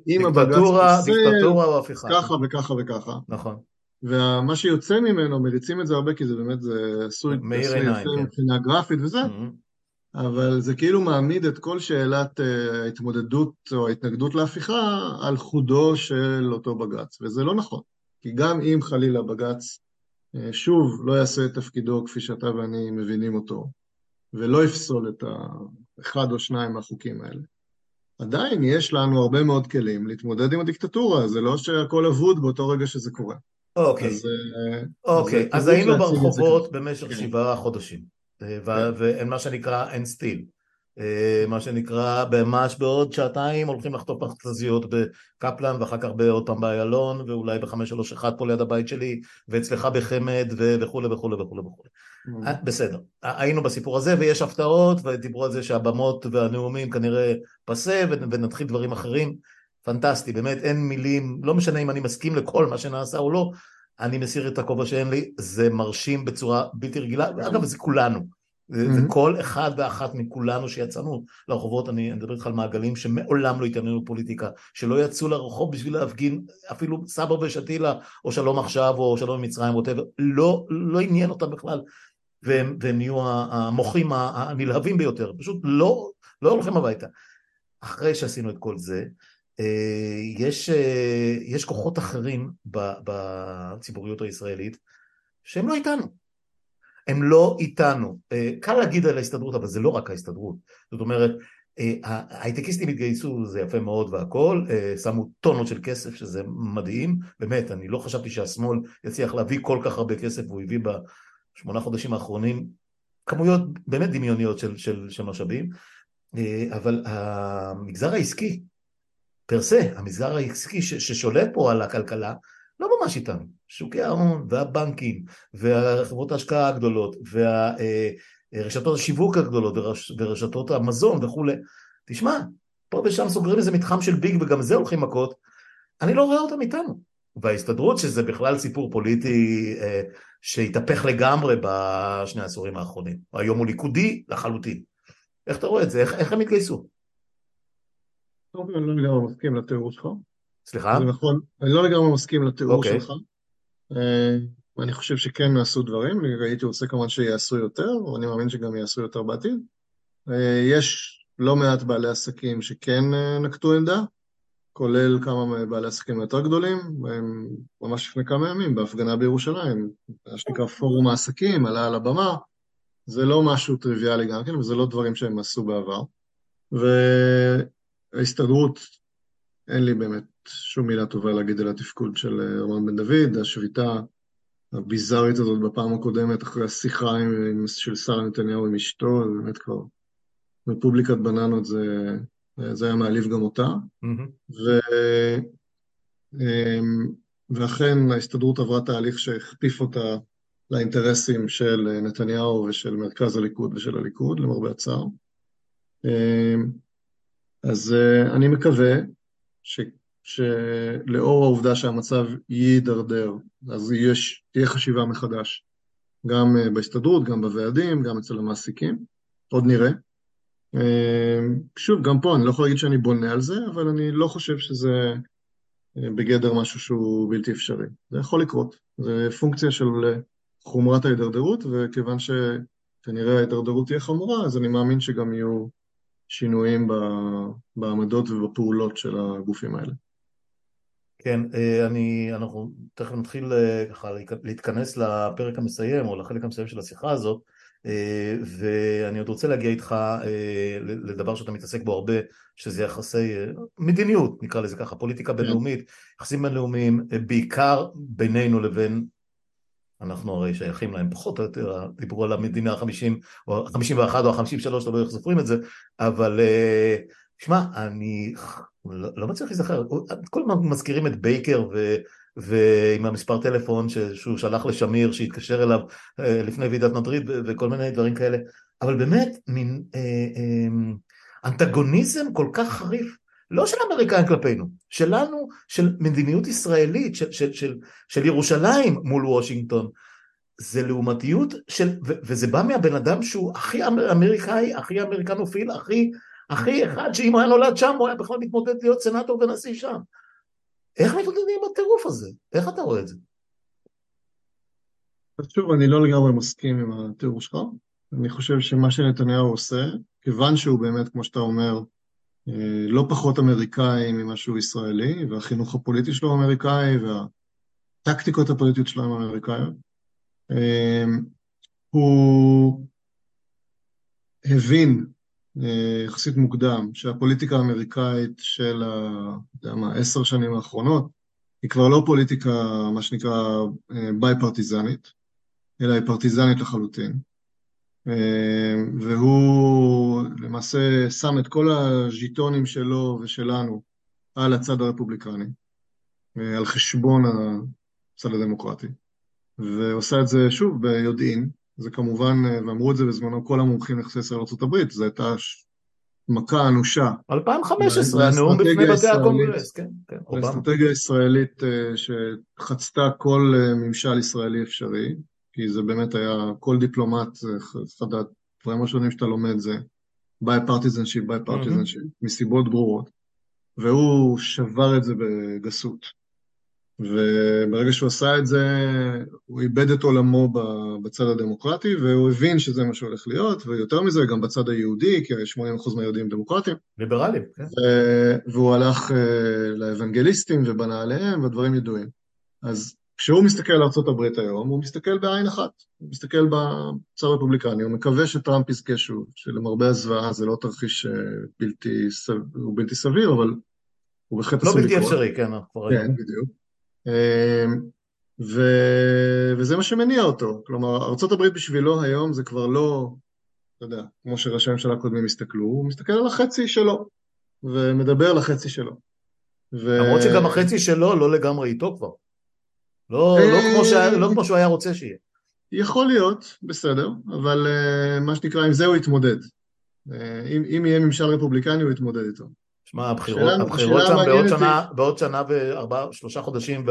[SPEAKER 1] דיקטטורה, דיקטטורה או הפיכה.
[SPEAKER 2] ככה וככה וככה.
[SPEAKER 1] נכון.
[SPEAKER 2] ומה שיוצא ממנו, מריצים את זה הרבה, כי זה באמת, זה עשוי
[SPEAKER 1] יפה כן.
[SPEAKER 2] מבחינה גרפית וזה, mm-hmm. אבל זה כאילו מעמיד את כל שאלת אה, ההתמודדות או ההתנגדות להפיכה על חודו של אותו בג"ץ, וזה לא נכון. כי גם אם חלילה בג"ץ אה, שוב לא יעשה את תפקידו כפי שאתה ואני מבינים אותו, ולא יפסול את האחד או שניים מהחוקים האלה. עדיין יש לנו הרבה מאוד כלים להתמודד עם הדיקטטורה, זה לא שהכל אבוד באותו רגע שזה קורה.
[SPEAKER 1] אוקיי, אז, אה, אוקיי. אז, אז היינו ברחובות במשך כן. שבעה חודשים, אה, כן. ומה שנקרא אין סטיל. אה, מה שנקרא, ממש בעוד שעתיים הולכים לחטוף מכתזיות בקפלן ואחר כך עוד פעם באיילון ואולי בחמש שלוש אחד פה ליד הבית שלי ואצלך בחמד וכולי וכולי וכולי וכולי. אה, בסדר, היינו בסיפור הזה ויש הפתעות ודיברו על זה שהבמות והנאומים כנראה פסה ונתחיל דברים אחרים. פנטסטי, באמת אין מילים, לא משנה אם אני מסכים לכל מה שנעשה או לא, אני מסיר את הכובע שאין לי, זה מרשים בצורה בלתי רגילה, אגב זה כולנו. זה כל אחד ואחת מכולנו שיצאנו לרחובות, אני מדבר איתך על מעגלים שמעולם לא התעניינו בפוליטיקה, שלא יצאו לרחוב בשביל להפגין אפילו סבא ושתילה, או שלום עכשיו, או שלום במצרים, ווטאבר, לא, לא עניין אותם בכלל, והם, והם נהיו המוחים הנלהבים ביותר, פשוט לא, לא הולכים הביתה. אחרי שעשינו את כל זה, אה, יש, אה, יש כוחות אחרים בציבוריות הישראלית שהם לא איתנו. הם לא איתנו. אה, קל להגיד על ההסתדרות, אבל זה לא רק ההסתדרות. זאת אומרת, ההייטקיסטים התגייסו, זה יפה מאוד והכל, אה, שמו טונות של כסף, שזה מדהים, באמת, אני לא חשבתי שהשמאל יצליח להביא כל כך הרבה כסף, והוא הביא בשמונה חודשים האחרונים כמויות באמת דמיוניות של, של, של משאבים, אבל המגזר העסקי, פרסה, המגזר העסקי ששולט פה על הכלכלה, לא ממש איתנו. שוקי ההון והבנקים והחברות ההשקעה הגדולות ורשתות השיווק הגדולות ורשתות המזון וכולי. תשמע, פה ושם סוגרים איזה מתחם של ביג וגם זה הולכים מכות, אני לא רואה אותם איתנו. וההסתדרות, שזה בכלל סיפור פוליטי אה, שהתהפך לגמרי בשני העשורים האחרונים. היום הוא ליכודי לחלוטין. איך אתה רואה את זה? איך, איך הם התגייסו?
[SPEAKER 2] טוב, אני לא לגמרי מסכים לתיאור שלך.
[SPEAKER 1] סליחה?
[SPEAKER 2] זה נכון, אני לא לגמרי מסכים לתיאור okay. אוקיי. שלך. אה, אני חושב שכן נעשו דברים, הייתי רוצה כמובן שיעשו יותר, ואני מאמין שגם יעשו יותר בעתיד. אה, יש לא מעט בעלי עסקים שכן אה, נקטו עמדה, כולל כמה בעלי עסקים יותר גדולים, והם ממש לפני כמה ימים בהפגנה בירושלים, מה שנקרא פורום העסקים, עלה על הבמה, זה לא משהו טריוויאלי גם כן, וזה לא דברים שהם עשו בעבר. וההסתדרות, אין לי באמת שום מילה טובה להגיד על התפקוד של אה, רמן בן דוד, השביתה הביזארית הזאת בפעם הקודמת, אחרי השיחה עם, של שרה נתניהו עם אשתו, זה באמת כבר רפובליקת בננות, זה, זה היה מעליב גם אותה. Mm-hmm. ו, אמ, ואכן ההסתדרות עברה תהליך שהכפיף אותה לאינטרסים של נתניהו ושל מרכז הליכוד ושל הליכוד, למרבה הצער. אמ, אז אה, אני מקווה ש... שלאור העובדה שהמצב יידרדר, אז יש, תהיה חשיבה מחדש, גם אה, בהסתדרות, גם בוועדים, גם אצל המעסיקים, עוד נראה. אה, שוב, גם פה אני לא יכול להגיד שאני בונה על זה, אבל אני לא חושב שזה אה, בגדר משהו שהוא בלתי אפשרי. זה יכול לקרות, זה פונקציה של חומרת ההידרדרות, וכיוון שכנראה ההידרדרות תהיה חמורה, אז אני מאמין שגם יהיו שינויים בעמדות ובפעולות של הגופים האלה.
[SPEAKER 1] כן, אה, אני, אנחנו תכף נתחיל אה, ככה להתכנס לפרק המסיים או לחלק המסיים של השיחה הזאת אה, ואני עוד רוצה להגיע איתך לדבר שאתה מתעסק בו הרבה שזה יחסי מדיניות נקרא לזה ככה, פוליטיקה כן. בינלאומית, יחסים בינלאומיים בעיקר בינינו לבין אנחנו הרי שייכים להם פחות או יותר, דיברו על המדינה החמישים או החמישים ואחת או החמישים שלוש, לא יודע איך סופרים את זה, אבל שמע, אני לא, לא מצליח להיזכר, כל הזמן מזכירים את בייקר ו, ועם המספר טלפון שהוא שלח לשמיר שהתקשר אליו אה, לפני ועידת מדריד וכל מיני דברים כאלה, אבל באמת מין אה, אה, אנטגוניזם כל כך חריף, לא של האמריקאים כלפינו, שלנו, של מדיניות ישראלית, של, של, של, של ירושלים מול וושינגטון, זה לעומתיות של, ו, וזה בא מהבן אדם שהוא הכי אמריקאי, הכי אמריקנופיל, הכי אחי אחד שאם הוא היה נולד שם הוא היה בכלל מתמודד להיות סנאטור ונשיא שם. איך מתמודדים עם הטירוף הזה? איך אתה רואה את זה?
[SPEAKER 2] שוב, אני לא לגמרי מסכים עם התיאור שלך. אני חושב שמה שנתניהו עושה, כיוון שהוא באמת, כמו שאתה אומר, אה, לא פחות אמריקאי ממה שהוא ישראלי, והחינוך הפוליטי שלו אמריקאי, והטקטיקות הפוליטיות שלו הן אמריקאיות, אה, הוא הבין יחסית מוקדם, שהפוליטיקה האמריקאית של. יודע מה, עשר שנים האחרונות, היא כבר לא פוליטיקה, מה שנקרא, ביי אה, פרטיזנית, אלא היא פרטיזנית לחלוטין. והוא למעשה שם את כל הז'יטונים שלו ושלנו על הצד הרפובליקני, על חשבון הצד הדמוקרטי. ועושה את זה שוב ביודעין, זה כמובן, ואמרו את זה בזמנו כל המומחים ליחסי ישראל לארה"ב, זו הייתה מכה אנושה.
[SPEAKER 1] 2015, הנאום בפני בתי הקונגרס, כן, כן.
[SPEAKER 2] האסטרטגיה הישראלית שחצתה כל ממשל ישראלי אפשרי, כי זה באמת היה, כל דיפלומט, אחד הדברים הראשונים שאתה לומד זה bipartisanship, bipartisanship, מסיבות ברורות, והוא שבר את זה בגסות. וברגע שהוא עשה את זה, הוא איבד את עולמו בצד הדמוקרטי, והוא הבין שזה מה שהולך להיות, ויותר מזה, גם בצד היהודי, כי 80% מהיהודים דמוקרטים.
[SPEAKER 1] ליברלים, כן.
[SPEAKER 2] והוא הלך לאבנגליסטים ובנה עליהם, והדברים ידועים. אז כשהוא מסתכל על ארה"ב היום, הוא מסתכל בעין אחת, הוא מסתכל בצד הרפובליקני, הוא מקווה שטראמפ יזכה שוב, שלמרבה הזוועה זה לא תרחיש בלתי, הוא בלתי סביר, אבל הוא בהחלט
[SPEAKER 1] לא בלתי אפשרי, כן,
[SPEAKER 2] כן, בדיוק. ו... וזה מה שמניע אותו. כלומר, ארה"ב בשבילו היום זה כבר לא, אתה יודע, כמו שראשי הממשלה הקודמים הסתכלו, הוא מסתכל על החצי שלו, ומדבר על החצי שלו.
[SPEAKER 1] ו... למרות שגם החצי שלו לא לגמרי איתו כבר. לא, לא, כמו שהיה, לא כמו שהוא היה רוצה שיהיה.
[SPEAKER 2] יכול להיות, בסדר, אבל uh, מה שנקרא, עם זה הוא יתמודד. Uh, אם, אם יהיה ממשל רפובליקני, הוא יתמודד איתו.
[SPEAKER 1] שמע, הבחירות, הבחירות שם בעוד שנה, בעוד שנה וארבעה, שלושה חודשים,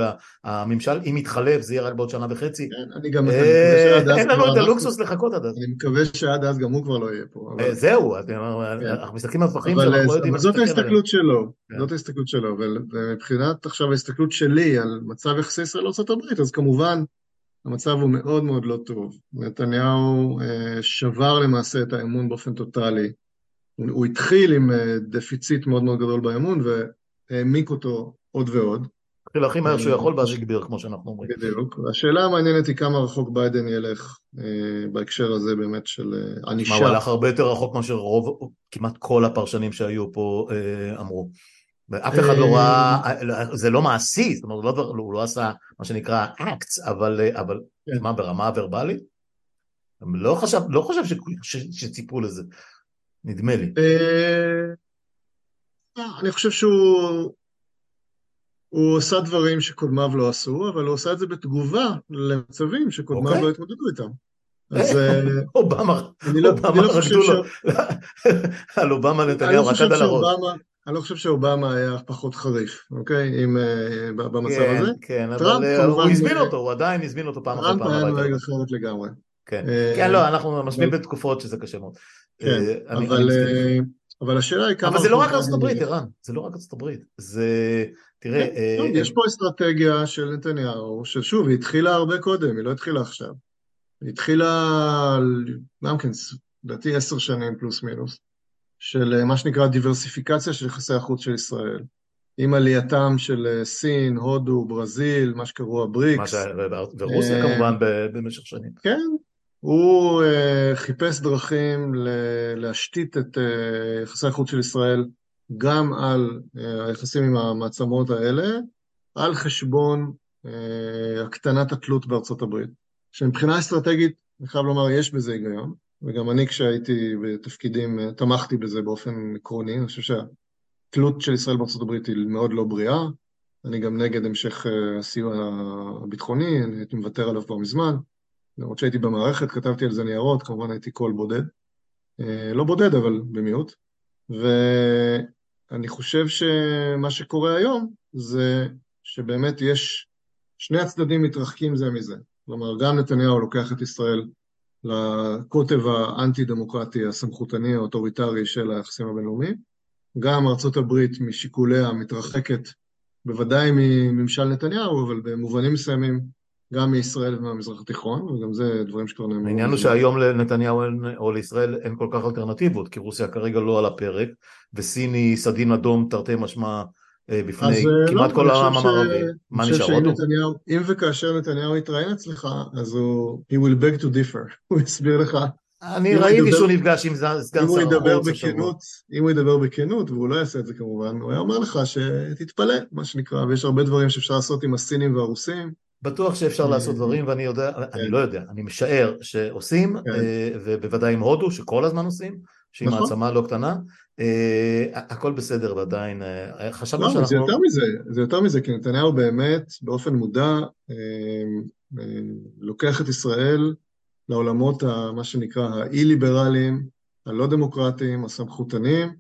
[SPEAKER 1] והממשל, אם יתחלף, זה יהיה רק בעוד שנה וחצי.
[SPEAKER 2] כן, אני גם מקווה אה, שעד אז...
[SPEAKER 1] אין לנו את הלוקסוס לחכות עד אז.
[SPEAKER 2] אני מקווה שעד אז גם הוא כבר לא יהיה פה.
[SPEAKER 1] אה, זהו, כן. אנחנו מסתכלים על טווחים שאנחנו לא יודעים...
[SPEAKER 2] אבל זאת ההסתכלות שלו, כן. זאת ההסתכלות שלו, ומבחינת עכשיו ההסתכלות שלי על מצב יחסי ישראל לארה"ב, אז כמובן, המצב הוא מאוד מאוד לא טוב. נתניהו אה, שבר למעשה את האמון באופן טוטאלי. הוא התחיל עם אה, דפיציט מאוד מאוד גדול באמון והעמיק אותו עוד ועוד.
[SPEAKER 1] התחיל הכי מהר שהוא יכול ואז הגביר, כמו שאנחנו אומרים.
[SPEAKER 2] בדיוק. השאלה המעניינת היא כמה רחוק ביידן ילך אה, בהקשר הזה באמת של אה, ענישה.
[SPEAKER 1] הוא הלך הרבה יותר רחוק מאשר רוב, כמעט כל הפרשנים שהיו פה אמרו. ואף אחד לא ראה, זה לא מעשי, זאת אומרת, הוא לא, לא עשה מה שנקרא acts, אבל, אבל כן. מה, ברמה הוורבלית? לא חשב, לא חושב שציפו לזה. נדמה לי. אה,
[SPEAKER 2] אני חושב שהוא הוא עושה דברים שקודמיו לא עשו, אבל הוא עשה את זה בתגובה למצבים שקודמיו okay. אוקיי. לא התמודדו איתם.
[SPEAKER 1] אז... אה, אובמה, לא- אובמה לא רקדו לו, על אובמה נתניהו רקד על הראש.
[SPEAKER 2] אני לא חושב שאובמה היה פחות חריף, אוקיי? אם אה, במצב
[SPEAKER 1] כן,
[SPEAKER 2] הזה.
[SPEAKER 1] כן, אבל הוא הזמין אותו, הוא עדיין הזמין אותו פעם פעם.
[SPEAKER 2] טראמפ היה נוהג אחרת לגמרי.
[SPEAKER 1] כן, כן, לא, אנחנו משווים בתקופות שזה קשה מאוד.
[SPEAKER 2] כן, אה, אבל, אה, אבל השאלה היא כמה...
[SPEAKER 1] אבל זה לא רק ארצות הברית, ערן, זה לא רק ארצות הברית, זה... תראה... כן,
[SPEAKER 2] אה, יש פה אסטרטגיה של נתניהו, ששוב, היא התחילה הרבה קודם, היא לא התחילה עכשיו. היא התחילה, גם כן, לדעתי עשר שנים פלוס מינוס, של מה שנקרא דיברסיפיקציה של יחסי החוץ של ישראל. עם עלייתם של סין, הודו, ברזיל, מה שקראו הבריקס.
[SPEAKER 1] ורוסיה כמובן במשך שנים.
[SPEAKER 2] כן, הוא uh, חיפש דרכים להשתית את uh, יחסי החוץ של ישראל גם על uh, היחסים עם המעצמות האלה, על חשבון הקטנת התלות בארצות הברית. שמבחינה אסטרטגית, אני חייב לומר, יש בזה היגיון, וגם אני כשהייתי בתפקידים תמכתי בזה באופן עקרוני, אני חושב שהתלות של ישראל בארצות הברית היא מאוד לא בריאה, אני גם נגד המשך הסיוע הביטחוני, אני הייתי מוותר עליו כבר מזמן. למרות שהייתי במערכת, כתבתי על זה ניירות, כמובן הייתי קול בודד. אה, לא בודד, אבל במיעוט. ואני חושב שמה שקורה היום זה שבאמת יש, שני הצדדים מתרחקים זה מזה. כלומר, גם נתניהו לוקח את ישראל לקוטב האנטי-דמוקרטי, הסמכותני, האוטוריטרי של היחסים הבינלאומיים. גם ארצות הברית משיקוליה מתרחקת, בוודאי מממשל נתניהו, אבל במובנים מסוימים גם מישראל ומהמזרח התיכון, וגם זה דברים שכבר נאמרו.
[SPEAKER 1] העניין הוא שהיום לנתניהו או לישראל אין כל כך אלטרנטיבות, כי רוסיה כרגע לא על הפרק, וסין היא סדין אדום תרתי משמע אה, בפני אה, כמעט לא, כל העולם המערבי. מה נשאר עוד?
[SPEAKER 2] אם וכאשר נתניהו יתראיין אצלך, אז הוא, he will beg to differ, הוא יסביר לך.
[SPEAKER 1] אני ראיתי שהוא נפגש עם סגן שר החוץ
[SPEAKER 2] השבוע. אם הוא ידבר בכנות, והוא לא יעשה את זה כמובן, הוא היה אומר לך שתתפלא, מה שנקרא, ויש הרבה דברים שאפשר לעשות עם הסינים והרוסים.
[SPEAKER 1] בטוח שאפשר לעשות דברים ואני יודע, אני לא יודע, אני משער שעושים ובוודאי עם הודו שכל הזמן עושים שהיא נכון. מעצמה לא קטנה, הכל בסדר ועדיין חשבנו
[SPEAKER 2] לא, שאנחנו... זה יותר מזה, זה יותר מזה כי נתניהו באמת באופן מודע לוקח את ישראל לעולמות מה שנקרא האי-ליברליים, הלא דמוקרטיים, הסמכותניים.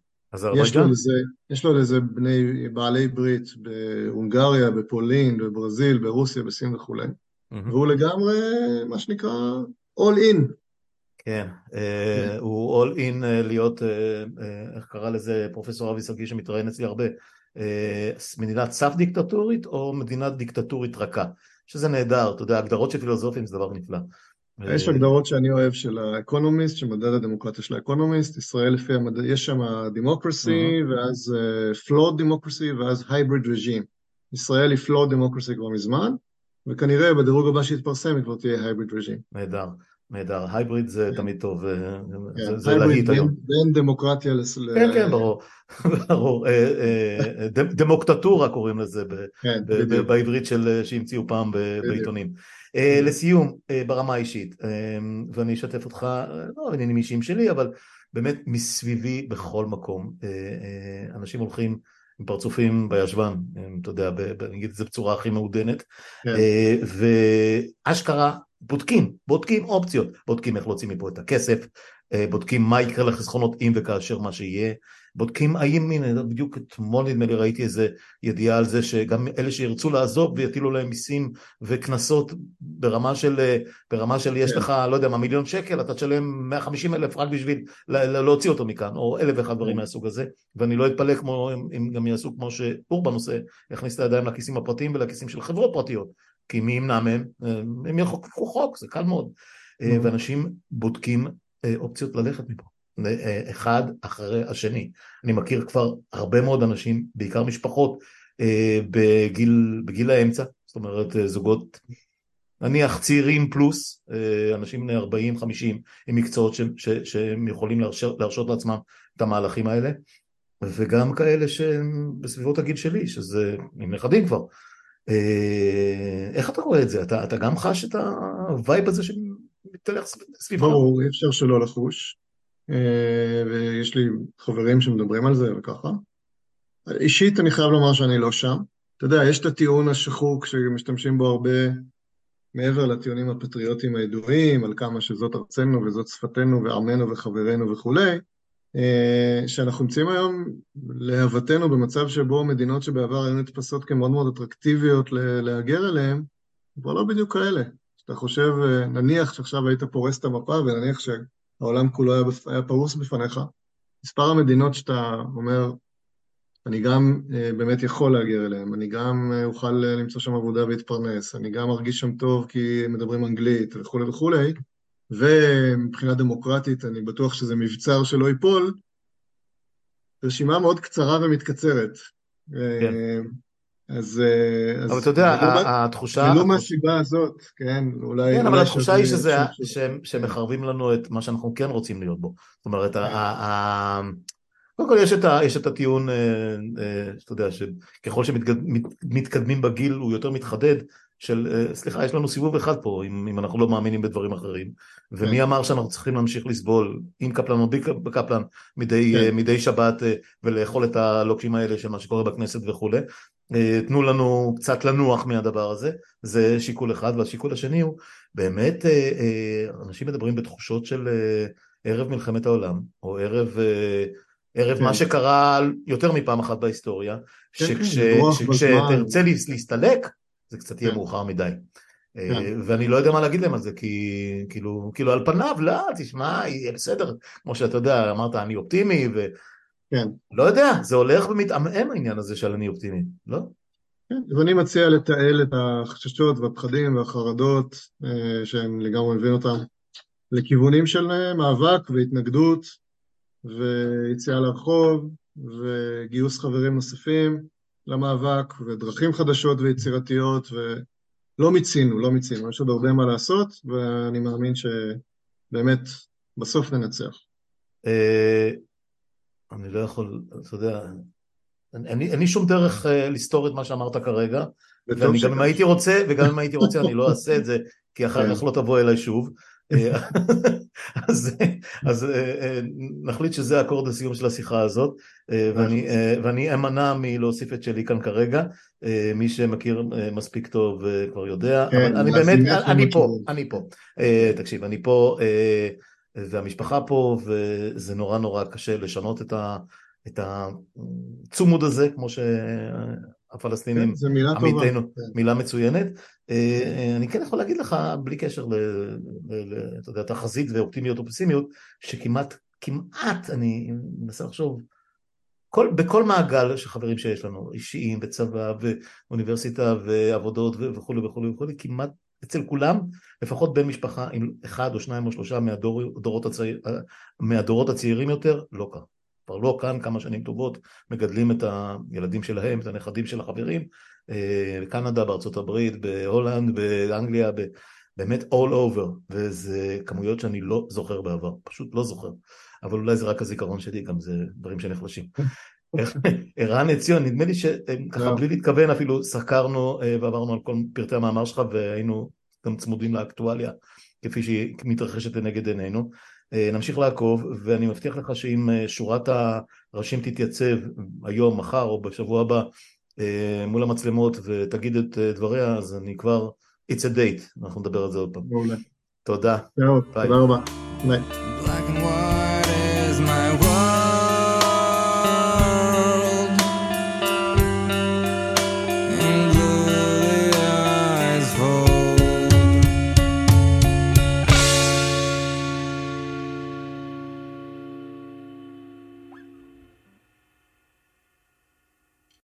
[SPEAKER 2] יש לו, לזה, יש לו לזה בני, בעלי ברית בהונגריה, בפולין, בברזיל, ברוסיה, בסין וכולי. Mm-hmm. והוא לגמרי, מה שנקרא, all in.
[SPEAKER 1] כן, אה, הוא all in אה, להיות, אה, איך קרא לזה פרופסור אבי שגיא שמתראיין אצלי הרבה, מדינת סף דיקטטורית או מדינת דיקטטורית רכה, שזה נהדר, אתה יודע, הגדרות של פילוסופים זה דבר נפלא.
[SPEAKER 2] יש הגדרות שאני אוהב של האקונומיסט, של מדד הדמוקרטיה של האקונומיסט, ישראל לפי המדד, יש שם democracy, ואז flawed democracy, ואז hybrid regime. ישראל היא flawed democracy כבר מזמן, וכנראה בדירוג הבא שיתפרסם היא כבר תהיה hybrid regime.
[SPEAKER 1] נהדר. נהדר, hybrid זה כן. תמיד טוב, אה,
[SPEAKER 2] כן, זה להיט היום. בין דמוקרטיה ל...
[SPEAKER 1] כן, כן, ברור, ברור. אה, אה, דמוקטטורה קוראים לזה כן, בעברית שהמציאו פעם בעיתונים. לסיום, ברמה האישית, ואני אשתף אותך, לא בעניינים אישיים שלי, אבל באמת מסביבי בכל מקום, אנשים הולכים עם פרצופים בישבן, אתה יודע, אני אגיד את זה בצורה הכי מעודנת, ואשכרה בודקים, בודקים אופציות, בודקים איך להוציא מפה את הכסף, אה, בודקים מה יקרה לחסכונות אם וכאשר מה שיהיה, בודקים האם, הנה בדיוק אתמול נדמה לי ראיתי איזה ידיעה על זה שגם אלה שירצו לעזוב ויטילו להם מיסים וקנסות ברמה של, ברמה של יש כן. לך לא יודע מה מיליון שקל אתה תשלם 150 אלף רק בשביל להוציא אותו מכאן או אלף ואחד דברים כן. מהסוג הזה ואני לא אתפלא כמו אם גם יעשו כמו שאורבן עושה יכניס את הידיים לכיסים הפרטיים ולכיסים של חברות פרטיות כי מי ימנע מהם? הם יחוקקו חוק, זה קל מאוד. אה, ואנשים בודקים אופציות ללכת מפה, אחד אחרי השני. אני מכיר כבר הרבה מאוד אנשים, בעיקר משפחות, בגיל, בגיל האמצע, זאת אומרת זוגות נניח צעירים פלוס, אנשים בני 40-50 עם מקצועות ש, ש, שהם יכולים להרשות, להרשות לעצמם את המהלכים האלה וגם כאלה שהם בסביבות הגיל שלי, שזה עם נכדים כבר, אה, איך אתה רואה את זה? אתה, אתה גם חש את ה vibe הזה שמתהלך סביבך?
[SPEAKER 2] ברור, אי אפשר שלא לחוש. אה, ויש לי חברים שמדברים על זה וככה. אישית אני חייב לומר שאני לא שם. אתה יודע, יש את הטיעון השחוק שמשתמשים בו הרבה מעבר לטיעונים הפטריוטיים הידועים, על כמה שזאת ארצנו וזאת שפתנו ועמנו וחברינו וכולי. אה, שאנחנו נמצאים היום להוותנו במצב שבו מדינות שבעבר היו נתפסות כמאוד מאוד אטרקטיביות להגר אליהן, כבר לא בדיוק כאלה. כשאתה חושב, אה, נניח שעכשיו היית פורס את המפה ונניח שהעולם כולו היה, היה פרוס בפניך, מספר המדינות שאתה אומר, אני גם uh, באמת יכול להגר אליהן, אני גם uh, אוכל למצוא שם עבודה ולהתפרנס, אני גם ארגיש שם טוב כי מדברים אנגלית וכולי וכולי, ומבחינה דמוקרטית אני בטוח שזה מבצר שלא ייפול, רשימה מאוד קצרה ומתקצרת. כן.
[SPEAKER 1] אה, אז... אה, אבל אתה יודע, התחושה...
[SPEAKER 2] ולא מהסיבה הזאת, כן, אולי...
[SPEAKER 1] כן, אבל התחושה היא שזה, שהם מחרבים לנו את מה שאנחנו כן רוצים להיות בו. זאת אומרת, קודם כל יש את, ה, יש את הטיעון, אה, אתה יודע, שככל שמתקדמים בגיל הוא יותר מתחדד, של אה, סליחה יש לנו סיבוב אחד פה אם, אם אנחנו לא מאמינים בדברים אחרים ומי כן. אמר שאנחנו צריכים להמשיך לסבול עם קפלן או בלי קפלן מדי, כן. מדי שבת אה, ולאכול את הלוקשים האלה של מה שקורה בכנסת וכולי אה, תנו לנו קצת לנוח מהדבר הזה זה שיקול אחד והשיקול השני הוא באמת אנשים מדברים בתחושות של ערב מלחמת העולם או ערב ערב כן. מה שקרה יותר מפעם אחת בהיסטוריה, כן, שכשתרצה להסתלק, זה קצת יהיה כן. מאוחר מדי. אה, כן. ואני לא יודע מה להגיד להם על זה, כי כאילו, כאילו על פניו, לא, תשמע, יהיה בסדר, כמו שאתה יודע, אמרת, אני אופטימי. כן. לא יודע, זה הולך ומתעמעם העניין הזה של אני אופטימי, לא?
[SPEAKER 2] כן, אז אני מציע לתעל את החששות והפחדים והחרדות, אה, שאני לגמרי מבין אותם, לכיוונים של אה, מאבק והתנגדות, ויציאה לרחוב, וגיוס חברים נוספים. למאבק, ודרכים חדשות ויצירתיות, ולא מיצינו, לא מיצינו, יש עוד הרבה מה לעשות, ואני מאמין שבאמת בסוף ננצח.
[SPEAKER 1] אה, אני לא יכול, אתה יודע, אין לי שום דרך לסתור את מה שאמרת כרגע, ואני גם אם הייתי רוצה, וגם אם הייתי רוצה אני לא אעשה את זה, כי אחר כך כן. לא תבוא אליי שוב. אז, אז נחליט שזה אקורד הסיום של השיחה הזאת, ואני, ואני אמנע מלהוסיף את שלי כאן כרגע, מי שמכיר מספיק טוב כבר יודע, כן, אבל אני באמת, אני פה, אני פה, תקשיב, אני פה, והמשפחה פה, וזה נורא נורא קשה לשנות את ה... את הצומוד הזה, כמו שהפלסטינים, כן,
[SPEAKER 2] זה מילה
[SPEAKER 1] עמיתנו, טובה. מילה מצוינת. אה, אני כן יכול להגיד לך, בלי קשר לתחזית ואופטימיות או פסימיות, שכמעט, כמעט, אני מנסה לחשוב, כל, בכל מעגל של חברים שיש לנו, אישיים וצבא ואוניברסיטה ועבודות וכולי וכולי וכולי, כמעט אצל כולם, לפחות בן משפחה עם אחד או שניים או שלושה מהדורות, הצעיר, מהדורות הצעירים יותר, לא קרה. כבר לא כאן כמה שנים טובות, מגדלים את הילדים שלהם, את הנכדים של החברים, אה, בקנדה, בארצות הברית, בהולנד, באנגליה, באמת all over, וזה כמויות שאני לא זוכר בעבר, פשוט לא זוכר, אבל אולי זה רק הזיכרון שלי, גם זה דברים שנחלשים. ערן עציון, נדמה לי שככה לא. בלי להתכוון אפילו סקרנו אה, ועברנו על כל פרטי המאמר שלך והיינו גם צמודים לאקטואליה כפי שהיא מתרחשת לנגד עינינו. אה, נמשיך לעקוב, ואני מבטיח לך שאם אה, שורת הראשים תתייצב היום, מחר או בשבוע הבא מול המצלמות ותגיד את דבריה, אז אני כבר, it's a date, אנחנו נדבר על זה עוד פעם.
[SPEAKER 2] מעולה.
[SPEAKER 1] תודה.
[SPEAKER 2] תודה רבה. ביי.